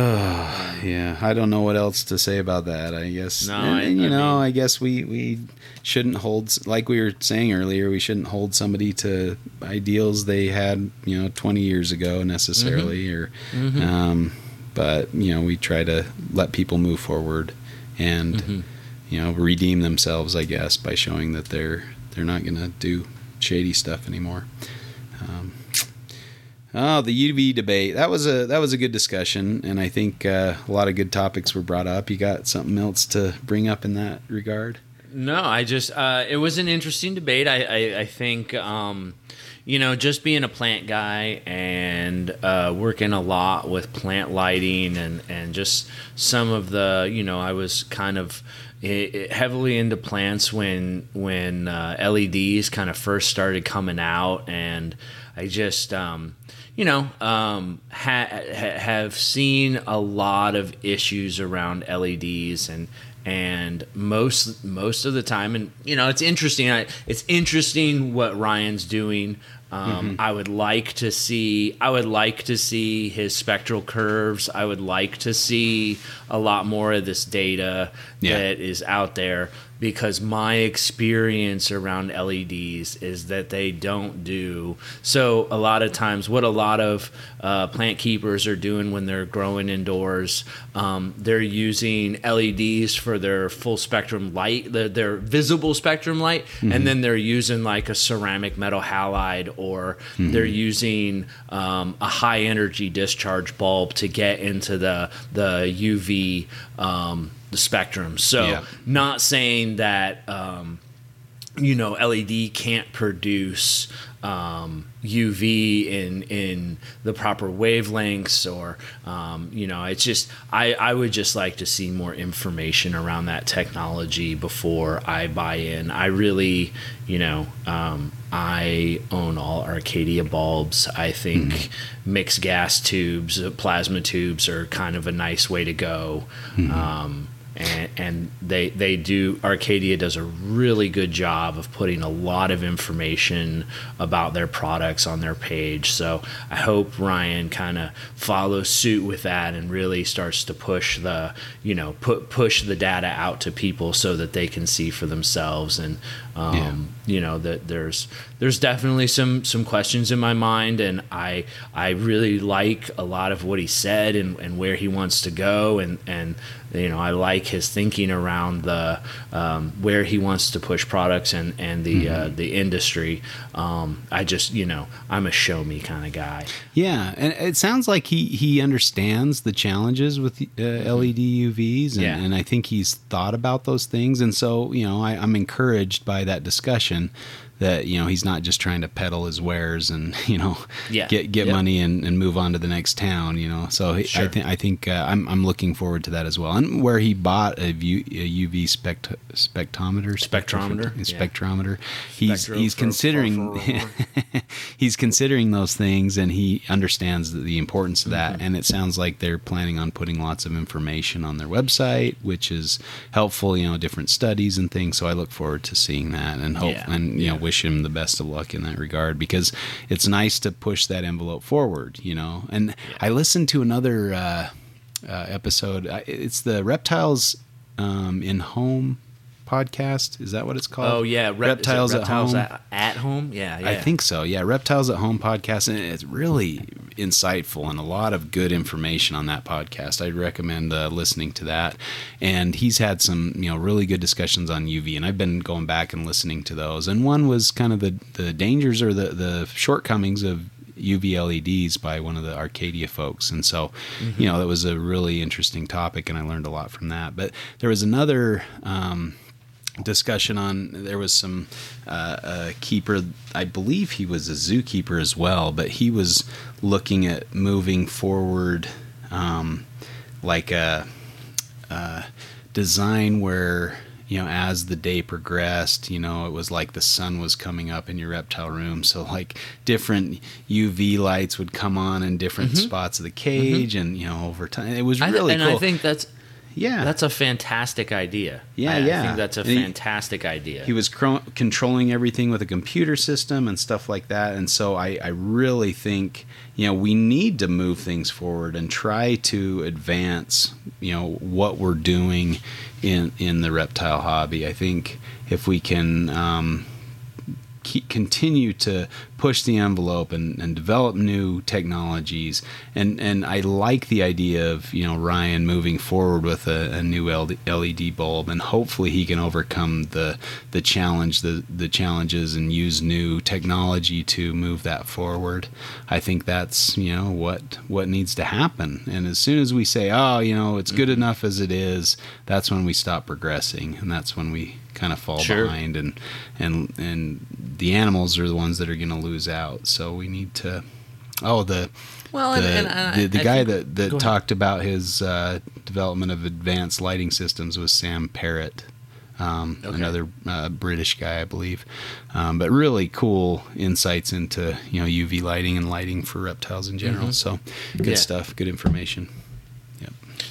yeah, I don't know what else to say about that. I guess, No, and, I- and, you I know, mean- I guess we we shouldn't hold, like we were saying earlier, we shouldn't hold somebody to ideals they had, you know, 20 years ago necessarily, or, Mhm. um, but you know, we try to let people move forward and Mhm. you know redeem themselves, I guess, by showing that they're they're not going to do shady stuff anymore. Um, Oh, the UV debate. That was a that was a good discussion, and I think uh, a lot of good topics were brought up. You got something else to bring up in that regard? No, I just uh, it was an interesting debate. I I, I think um, you know just being a plant guy and uh, working a lot with plant lighting and and just some of the you know I was kind of i- i- heavily into plants when when uh, LEDs kind of first started coming out, and I just um, you know, um, ha- ha- have seen a lot of issues around LEDs and and most most of the time, and you know, it's interesting. I, it's interesting what Ryan's doing. Um, I would like to see. I would like to see his spectral curves. I would like to see a lot more of this data Yeah. that is out there because my experience around LEDs is that they don't do so. A lot of times, what a lot of uh, plant keepers are doing when they're growing indoors, um, they're using LEDs for their full spectrum light, their, their visible spectrum light, and then they're using like a ceramic metal halide or they're using um, a high energy discharge bulb to get into the the UV um, the spectrum. So Yeah. not saying that um, you know LED can't produce um, UV in in the proper wavelengths or um, you know it's just I, I would just like to see more information around that technology before I buy in. I really you know um, I own all Arcadia bulbs. I think mixed gas tubes, plasma tubes are kind of a nice way to go. Um, and, and they they do Arcadia does a really good job of putting a lot of information about their products on their page. So I hope Ryan kind of follows suit with that and really starts to push the you know put push the data out to people so that they can see for themselves. And um, you know that there's there's definitely some some questions in my mind. And I I really like a lot of what he said and, and where he wants to go. And and you know I like his thinking around the um, where he wants to push products and and the uh, the industry. Um, I just you know I'm a show me kind of guy. Yeah, and it sounds like he he understands the challenges with uh, LED UVs, and, Yeah. and I think he's thought about those things. And so, you know, I, I'm encouraged by that discussion that you know he's not just trying to peddle his wares and you know Yeah. get get Yep. money and, and move on to the next town. You know, so he, I Sure. think I think uh, I'm I'm looking forward to that as well. And where he bought a, view, a UV spect, Spectrometer, yeah. spectrometer, he's Spectro he's for- considering. for- for- he's considering those things and he understands the, the importance of that Mm-hmm. and it sounds like they're planning on putting lots of information on their website which is helpful you know different studies and things so i look forward to seeing that and hope Yeah, and you know yeah. Wish him the best of luck in that regard because it's nice to push that envelope forward you know? And i listened to another uh, uh, episode. It's the reptiles um, in home podcast is that what it's called oh yeah Rep- reptiles, reptiles at home at, at home yeah, yeah I think so. Yeah, Reptiles at Home podcast, and it's really insightful and a lot of good information on that podcast. I'd recommend uh, listening to that. And he's had some, you know, really good discussions on UV, and I've been going back and listening to those. And one was kind of the the dangers or the the shortcomings of UV LEDs by one of the Arcadia folks. And so, you know, that was a really interesting topic, and I learned a lot from that. But there was another. Um, discussion on there was some uh, a keeper i believe he was a zookeeper as well but he was looking at moving forward um, like a uh, design where you know as the day progressed you know it was like the sun was coming up in your reptile room. So like different uv lights would come on in different Mm-hmm. spots of the cage and you know over time it was really and cool. I think that's yeah that's a fantastic idea. Yeah, I, I yeah. think that's a And he- fantastic idea. he was cro- controlling everything with a computer system and stuff like that and so I, I really think you know we need to move things forward and try to advance you know what we're doing in in the reptile hobby i think if we can um, keep, continue to push the envelope and, and develop new technologies. And, and I like the idea of, you know, Ryan moving forward with a, a new LED bulb and hopefully he can overcome the, the challenge, the, the challenges and use new technology to move that forward. I think that's, you know, what, what needs to happen. And as soon as we say, oh, you know, it's good mm-hmm. enough as it is, that's when we stop progressing. And that's when we kind of fall Sure. behind and and and the animals are the ones that are going to lose out so we need to oh the Well, the, and, and I- the, the I guy think- that, that go ahead. talked about his uh, development of advanced lighting systems was Sam Parrott, um, Okay. another uh, British guy, I believe. Um, but really cool insights into you know UV lighting and lighting for reptiles in general. So good Mm-hmm. Yeah. stuff, good information.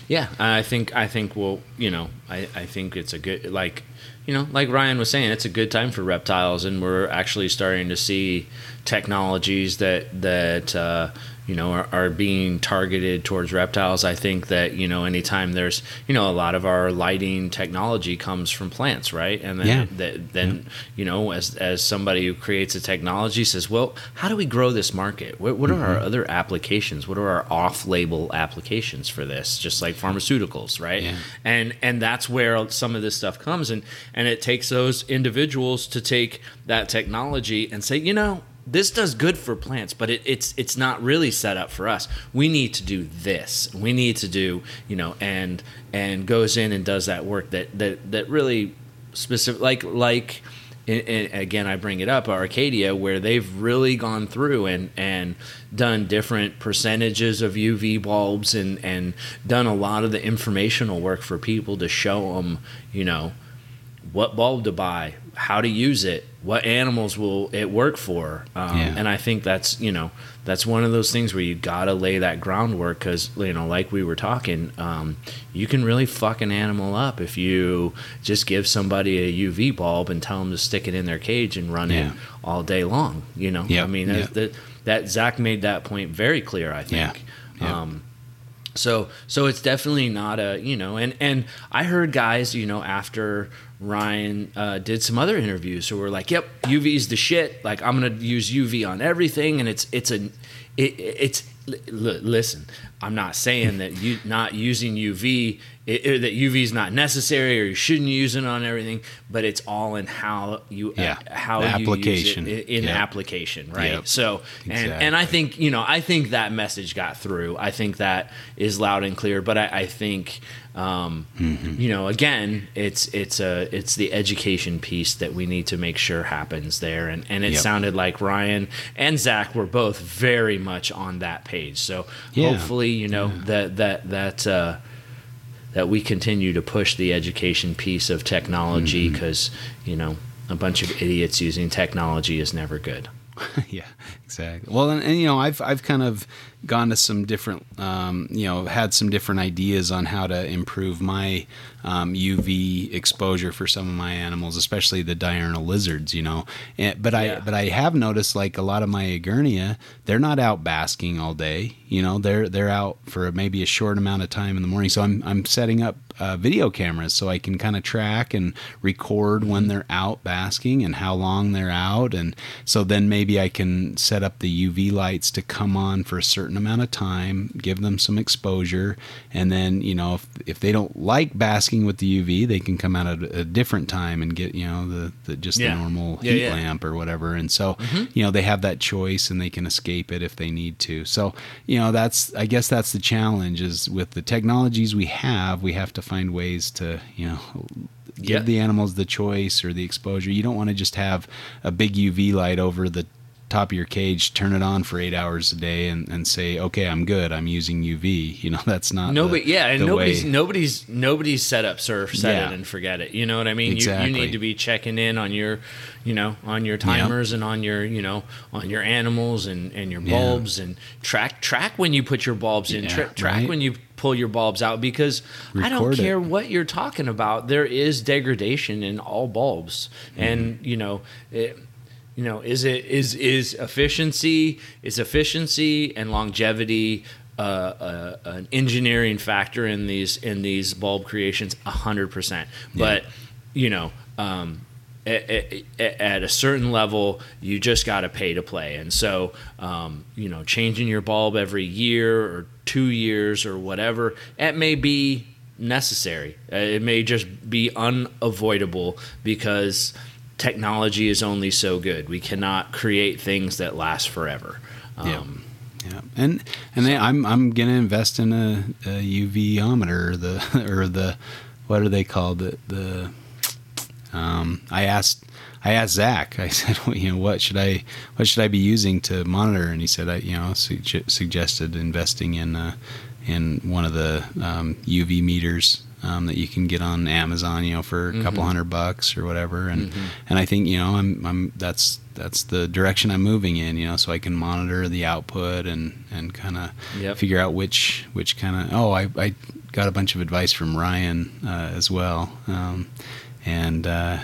Yeah, I think I think well, you know, I, I think it's a good like, you know, like Ryan was saying, it's a good time for reptiles, and we're actually starting to see technologies that that uh, you know are, are being targeted towards reptiles. I think that you know, anytime there's you know, a lot of our lighting technology comes from plants, right? And then Yeah. that, then you know, as as somebody who creates a technology says, well, how do we grow this market? What, what are our Mm-hmm. other applications? What are our off-label applications for this? Just like pharmaceuticals, right? Yeah. And and that's where some of this stuff comes, and and it takes those individuals to take that technology and say, you know. This does good for plants, but it, it's it's not really set up for us. We need to do this. We need to do you know, and and goes in and does that work that that that really specific like like and, again I bring it up Arcadia where they've really gone through and and done different percentages of UV bulbs and and done a lot of the informational work for people to show them you know what bulb to buy how to use it what animals will it work for um, Yeah. and I think that's you know that's one of those things where you gotta lay that groundwork because you know like we were talking um, you can really fuck an animal up if you just give somebody a uv bulb and tell them to stick it in their cage and run Yeah. it all day long you know Yep, i mean yep. that, that, zach made that point very clear i Yeah, think yep. um, so so it's definitely not a you know and and I heard guys you know after Ryan uh, did some other interviews who were like, "Yep, UV's the shit. Like I'm gonna use UV on everything, and it's it's a it, it's li- listen. I'm not saying that you not using UV it, it- that UV is not necessary or you shouldn't use it on everything, but it's all in how you Yeah, uh, how application. in, in Yep. application, right? Yep. So and and I think you know I think that message got through. I think that is loud and clear. But I, I think um, Mm-hmm. you know again it's it's a it's the education piece that we need to make sure happens there. And and it Yep. sounded like Ryan and Zach were both very much on that page. So Yeah. hopefully you know that that that. Uh, that we continue to push the education piece of technology Mm-hmm. because you know a bunch of idiots using technology is never good. yeah, exactly. Well, and, and you know, I've I've kind of gone to some different, um, you know, had some different ideas on how to improve my um, UV exposure for some of my animals, especially the diurnal lizards. You know, and, but Yeah. I but I have noticed like a lot of my Egernia, they're not out basking all day. You know, they're they're out for maybe a short amount of time in the morning. So I'm I'm setting up uh, video cameras so I can kind of track and record when they're out basking and how long they're out, and so then maybe I can set up the UV lights to come on for a certain amount of time, give them some exposure, and then you know if if they don't like basking with the UV, they can come out at a different time and get you know the, the just Yeah. the normal Yeah, heat yeah. lamp or whatever, and so you know they have that choice and they can escape it if they need to. So you know that's I guess that's the challenge is with the technologies we have, we have to find ways to you know give Yeah. the animals the choice or the exposure. You don't want to just have a big UV light over the top of your cage, turn it on for eight hours a day, and, and say, okay, I'm good. I'm using UV. You know, that's not nobody. The, yeah, and nobody's way. nobody's nobody's set up surf, set Yeah. it and forget it. You know what I mean? You, you need to be checking in on your, you know, on your timers and on your, you know, on your animals and and your Yeah. bulbs and track track when you put your bulbs in. Yeah, Tra- track right. when you pull your bulbs out because I don't Record it. care what you're talking about. There is degradation in all bulbs, Mm-hmm. and you know. It, you know, is it is is efficiency is efficiency and longevity uh, uh, an engineering factor in these in these bulb creations? A hundred percent. But you know, um, at, a certain level, you just got to pay to play, and so um, you know, changing your bulb every year or two years or whatever it may be necessary. Uh, It may just be unavoidable because technology is only so good. We cannot create things that last forever. Um, Yeah, and and then I'm I'm gonna invest in a, a UVometer, the or the what are they called? The the um, I asked I asked Zach. I said, well, you know, what should I what should I be using to monitor? And he said, I you know sugge- suggested investing in uh, in one of the um, UV meters. Um, that you can get on Amazon, you know, for a couple hundred bucks or whatever, and and I think you know I'm I'm that's that's the direction I'm moving in, you know, so I can monitor the output and and kind of Yep. figure out which which kind of oh I, I got a bunch of advice from Ryan uh, as well, um, and uh,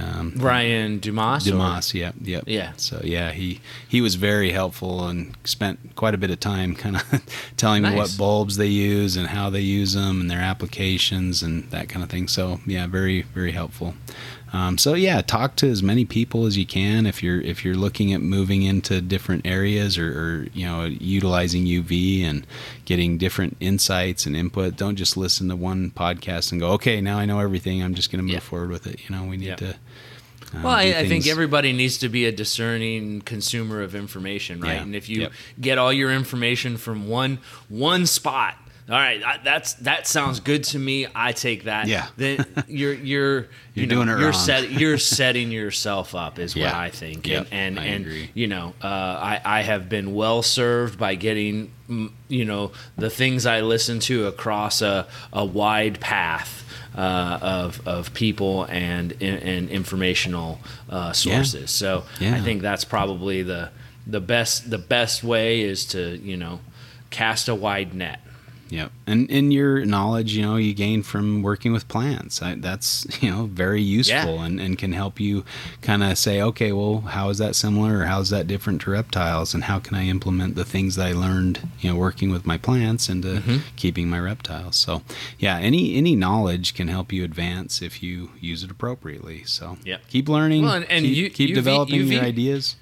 um, Ryan Dumas. or- Dumas, yeah, yep. Yeah. So yeah, he he was very helpful and spent quite a bit of time kind of telling me what bulbs they use and how they use them and their applications and that kind of thing. So yeah, very very helpful. Um, so yeah, talk to as many people as you can if you're if you're looking at moving into different areas or, or you know utilizing UV and getting different insights and input. Don't just listen to one podcast and go, okay, now I know everything. I'm just going to move Yeah. forward with it. You know, we need Yeah. to. um, Well, I, I think everybody needs to be a discerning consumer of information, right? Yeah. And if you Yep. get all your information from one one spot, all right, that, that's that sounds good to me. I take that. Yeah. Then you're you're you You're know, doing it you're wrong. set you're setting yourself up is what I think. Yep, And and, I and agree. you know, uh, I I have been well served by getting mm, you know the things I listen to across a a wide path. Uh, of of people and and informational uh, sources. So Yeah. I think that's probably the the best the best way is to you know cast a wide net. Yep. And in your knowledge, you know, you gain from working with plants. I, that's, you know, very useful Yeah. and, and can help you kind of say, okay, well, how is that similar or how is that different to reptiles? And how can I implement the things that I learned, you know, working with my plants into Mm-hmm. keeping my reptiles? So, yeah, any any knowledge can help you advance if you use it appropriately. So, Yep. keep learning, Well, and- and keep, U- keep UV developing your UV ideas.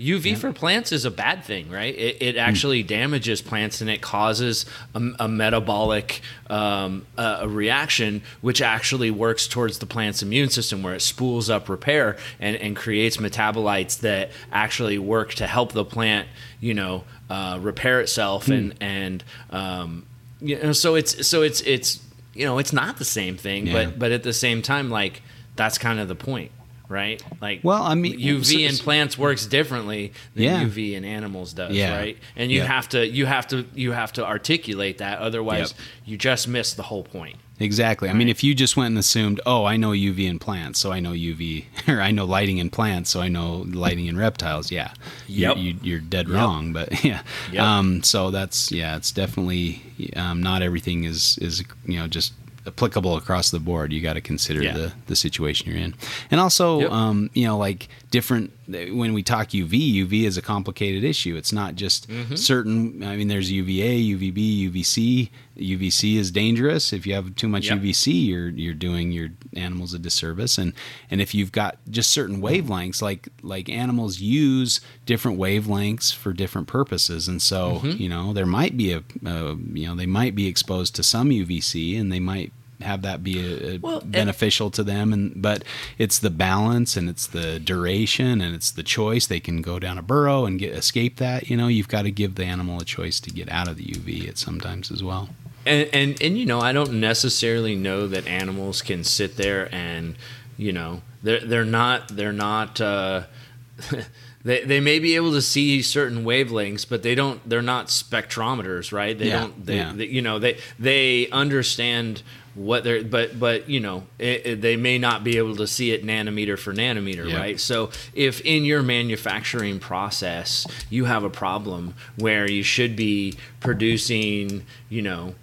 UV for plants is a bad thing, right? It, Hmm. it actually damages plants and it causes a, a metabolic um, uh, a reaction, which actually works towards the plant's immune system, where it spools up repair and, and creates metabolites that actually work to help the plant, you know, uh, repair itself Hmm. and and um, you know, so it's so it's it's you know it's not the same thing, Yeah. but but at the same time, like that's kind of the point. Right, like Well, I mean, UV in plants works differently than Yeah. UV in animals does, Yeah. right? And you Yeah. have to you have to you have to articulate that, otherwise Yep. you just miss the whole point. Exactly. I mean, if you just went and assumed, oh, I know UV in plants, so I know UV, or I know lighting in plants, so I know lighting in reptiles, yeah, Yep. you're, you, you're dead Yep. wrong. But yeah, Yep. um, so that's yeah, it's definitely um, not everything is is you know just applicable across the board. You got to consider Yeah. the the situation you're in, and also Yep. um, you know like different when we talk UV, UV is a complicated issue. It's not just Mm-hmm. certain. I mean, there's UVA, UVB, UVC. UVC is dangerous. If you have too much Yep. UVC, you're you're doing your animals a disservice. And and if you've got just certain wavelengths, like like animals use different wavelengths for different purposes, and so Mm-hmm. you know there might be a, a you know they might be exposed to some UVC, and they might have that be a, a Well, and- beneficial to them and but it's the balance and it's the duration and it's the choice they can go down a burrow and get escape that you know you've got to give the animal a choice to get out of the uv at sometimes as well And, and and you know, I don't necessarily know that animals can sit there and you know they're they're not they're not uh, they, they may be able to see certain wavelengths, but they don't. They're not spectrometers, right? They Yeah, don't. They, yeah. they- you know they they understand what they're but but you know it, it- they may not be able to see it nanometer for nanometer Yeah. right so if in your manufacturing process you have a problem where you should be producing you know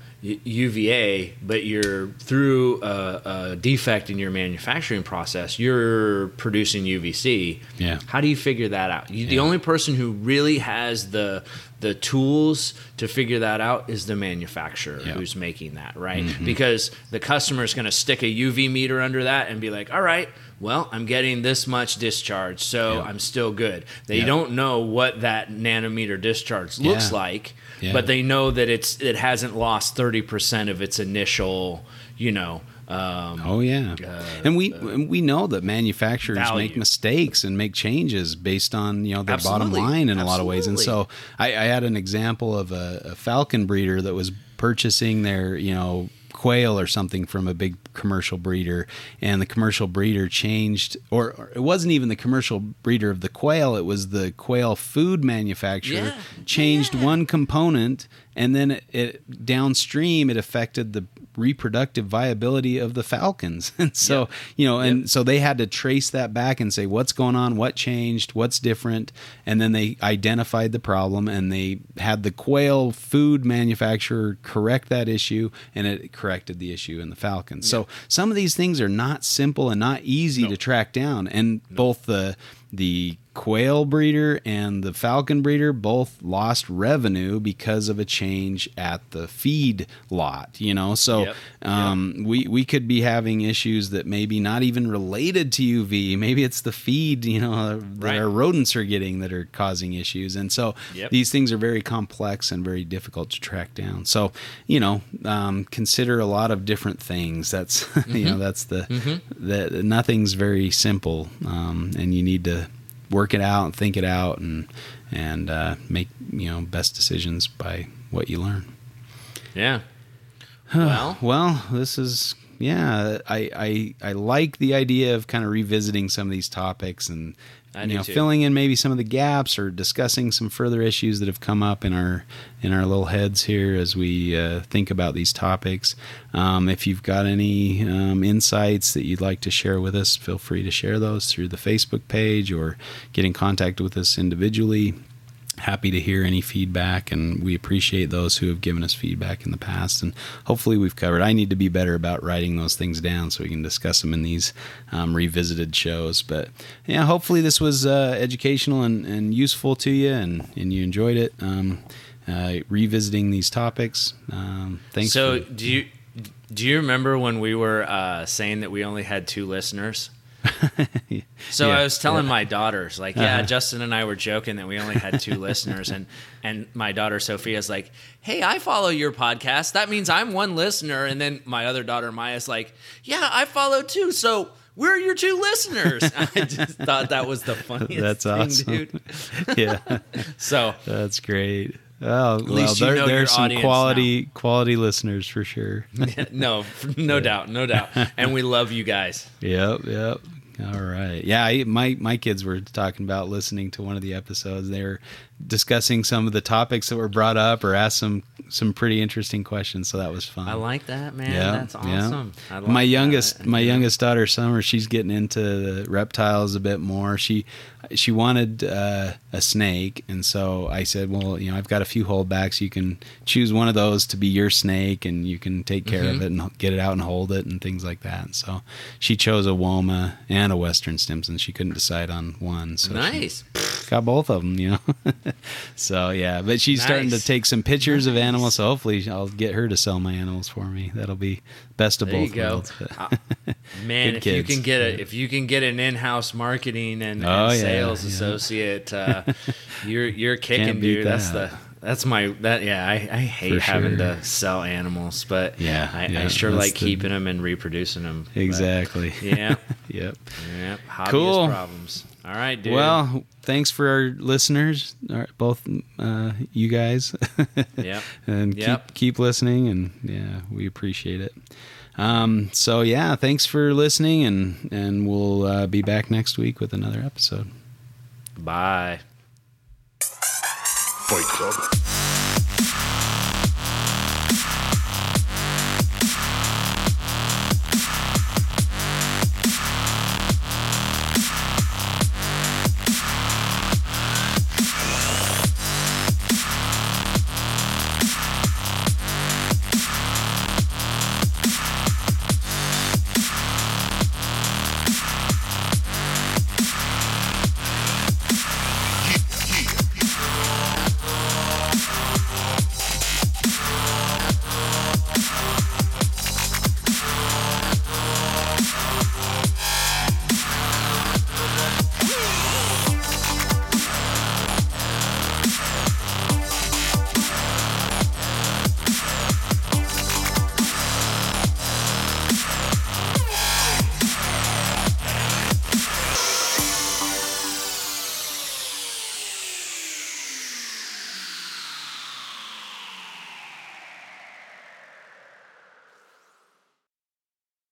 UVA, but you're through a, a defect in your manufacturing process, you're producing UVC. Yeah. How do you figure that out? You, The only person who really has the the tools to figure that out is the manufacturer Yeah. who's making that, right? Mm-hmm. Because the customer is going to stick a UV meter under that and be like, "All right, well, I'm getting this much discharge, so Yeah. I'm still good." They Yeah. don't know what that nanometer discharge looks Yeah. like, Yeah. but they know that it's it hasn't lost 30% of its initial, you know, um, Oh yeah, and we and we know that manufacturers value. make mistakes and make changes based on you know their bottom line in a lot of ways. And so I, I had an example of a, a falcon breeder that was purchasing their you know quail or something from a big commercial breeder and the commercial breeder changed or, or it wasn't even the commercial breeder of the quail it was the quail food manufacturer Yeah. changed Yeah. one component and then it, it downstream it affected the reproductive viability of the falcons. And so Yep. you know and so they had to trace that back and say what's going on? What changed? What's different? And then they identified the problem and they had the quail food manufacturer correct that issue and it corrected the issue in the falcons. So some of these things are not simple and not easy No. to track down. And both the the quail breeder and the falcon breeder both lost revenue because of a change at the feed lot you know? So Yep. um, we we could be having issues that maybe not even related to uv maybe it's the feed you know that Right. our rodents are getting that are causing issues. And so Yep. these things are very complex and very difficult to track down. So you know um, consider a lot of different things. That's you know that's the that nothing's very simple um, and you need to work it out and think it out and and uh, make you know best decisions by what you learn yeah. well, well this is yeah i i, I like the idea of kind of revisiting some of these topics and I you know too. filling in maybe some of the gaps or discussing some further issues that have come up in our in our little heads here as we uh, think about these topics um, if you've got any um, insights that you'd like to share with us feel free to share those through the facebook page or get in contact with us individually happy to hear any feedback and we appreciate those who have given us feedback in the past and hopefully we've covered i need to be better about writing those things down so we can discuss them in these um, revisited shows but yeah hopefully this was uh, educational and, and useful to you and, and you enjoyed it um, uh, revisiting these topics um, thanks so for- do you do you remember when we were uh, saying that we only had two listeners? So Yeah, I was telling yeah. my daughters, like, yeah, Uh-huh. Justin and I were joking that we only had two listeners, and and my daughter Sophia's like, hey, I follow your podcast. That means I'm one listener. And then my other daughter Maya's like, yeah, I follow too. So we're your two listeners. I just thought that was the funniest That's thing, awesome. dude. yeah So that's great oh well least you there, know your there's some quality quality listeners for sure no, no doubt, no doubt, and we love you guys. Yep, yep. All right. Yeah, I, my my kids were talking about listening to one of the episodes. They were discussing some of the topics that were brought up or asked some some pretty interesting questions. So that was fun. I like that, man. Yeah, That's yeah. awesome. I like my that. youngest, my Yeah. youngest daughter, Summer, she's getting into the reptiles a bit more. She she wanted uh, a snake, and so I said, well, you know, I've got a few holdbacks. You can choose one of those to be your snake, and you can take care Mm-hmm. of it and get it out and hold it and things like that. So she chose a Woma and a Western Stimson. She couldn't decide on one. So Nice. got both of them, you know. so yeah, but she's starting to take some pictures of animals. So hopefully, I'll get her to sell my animals for me. That'll be best of There both worlds. But- Uh, Man, if you can get a if you can get an in-house marketing and, and Oh, yeah, sales yeah. associate, uh, you're you're kicking, dude. That's the that's my that yeah. I, I hate For having sure. to sell animals, but Yeah, I, yeah, I sure like the- keeping them and reproducing them. But, exactly. yeah. yep. Yeah. Hobbyist Cool. problems. All right, dude. Well, thanks for our listeners, both uh, you guys, Yep. and Yep. keep keep listening. And yeah, we appreciate it. Um, so yeah, thanks for listening, and and we'll uh, be back next week with another episode. Bye. Fight Club.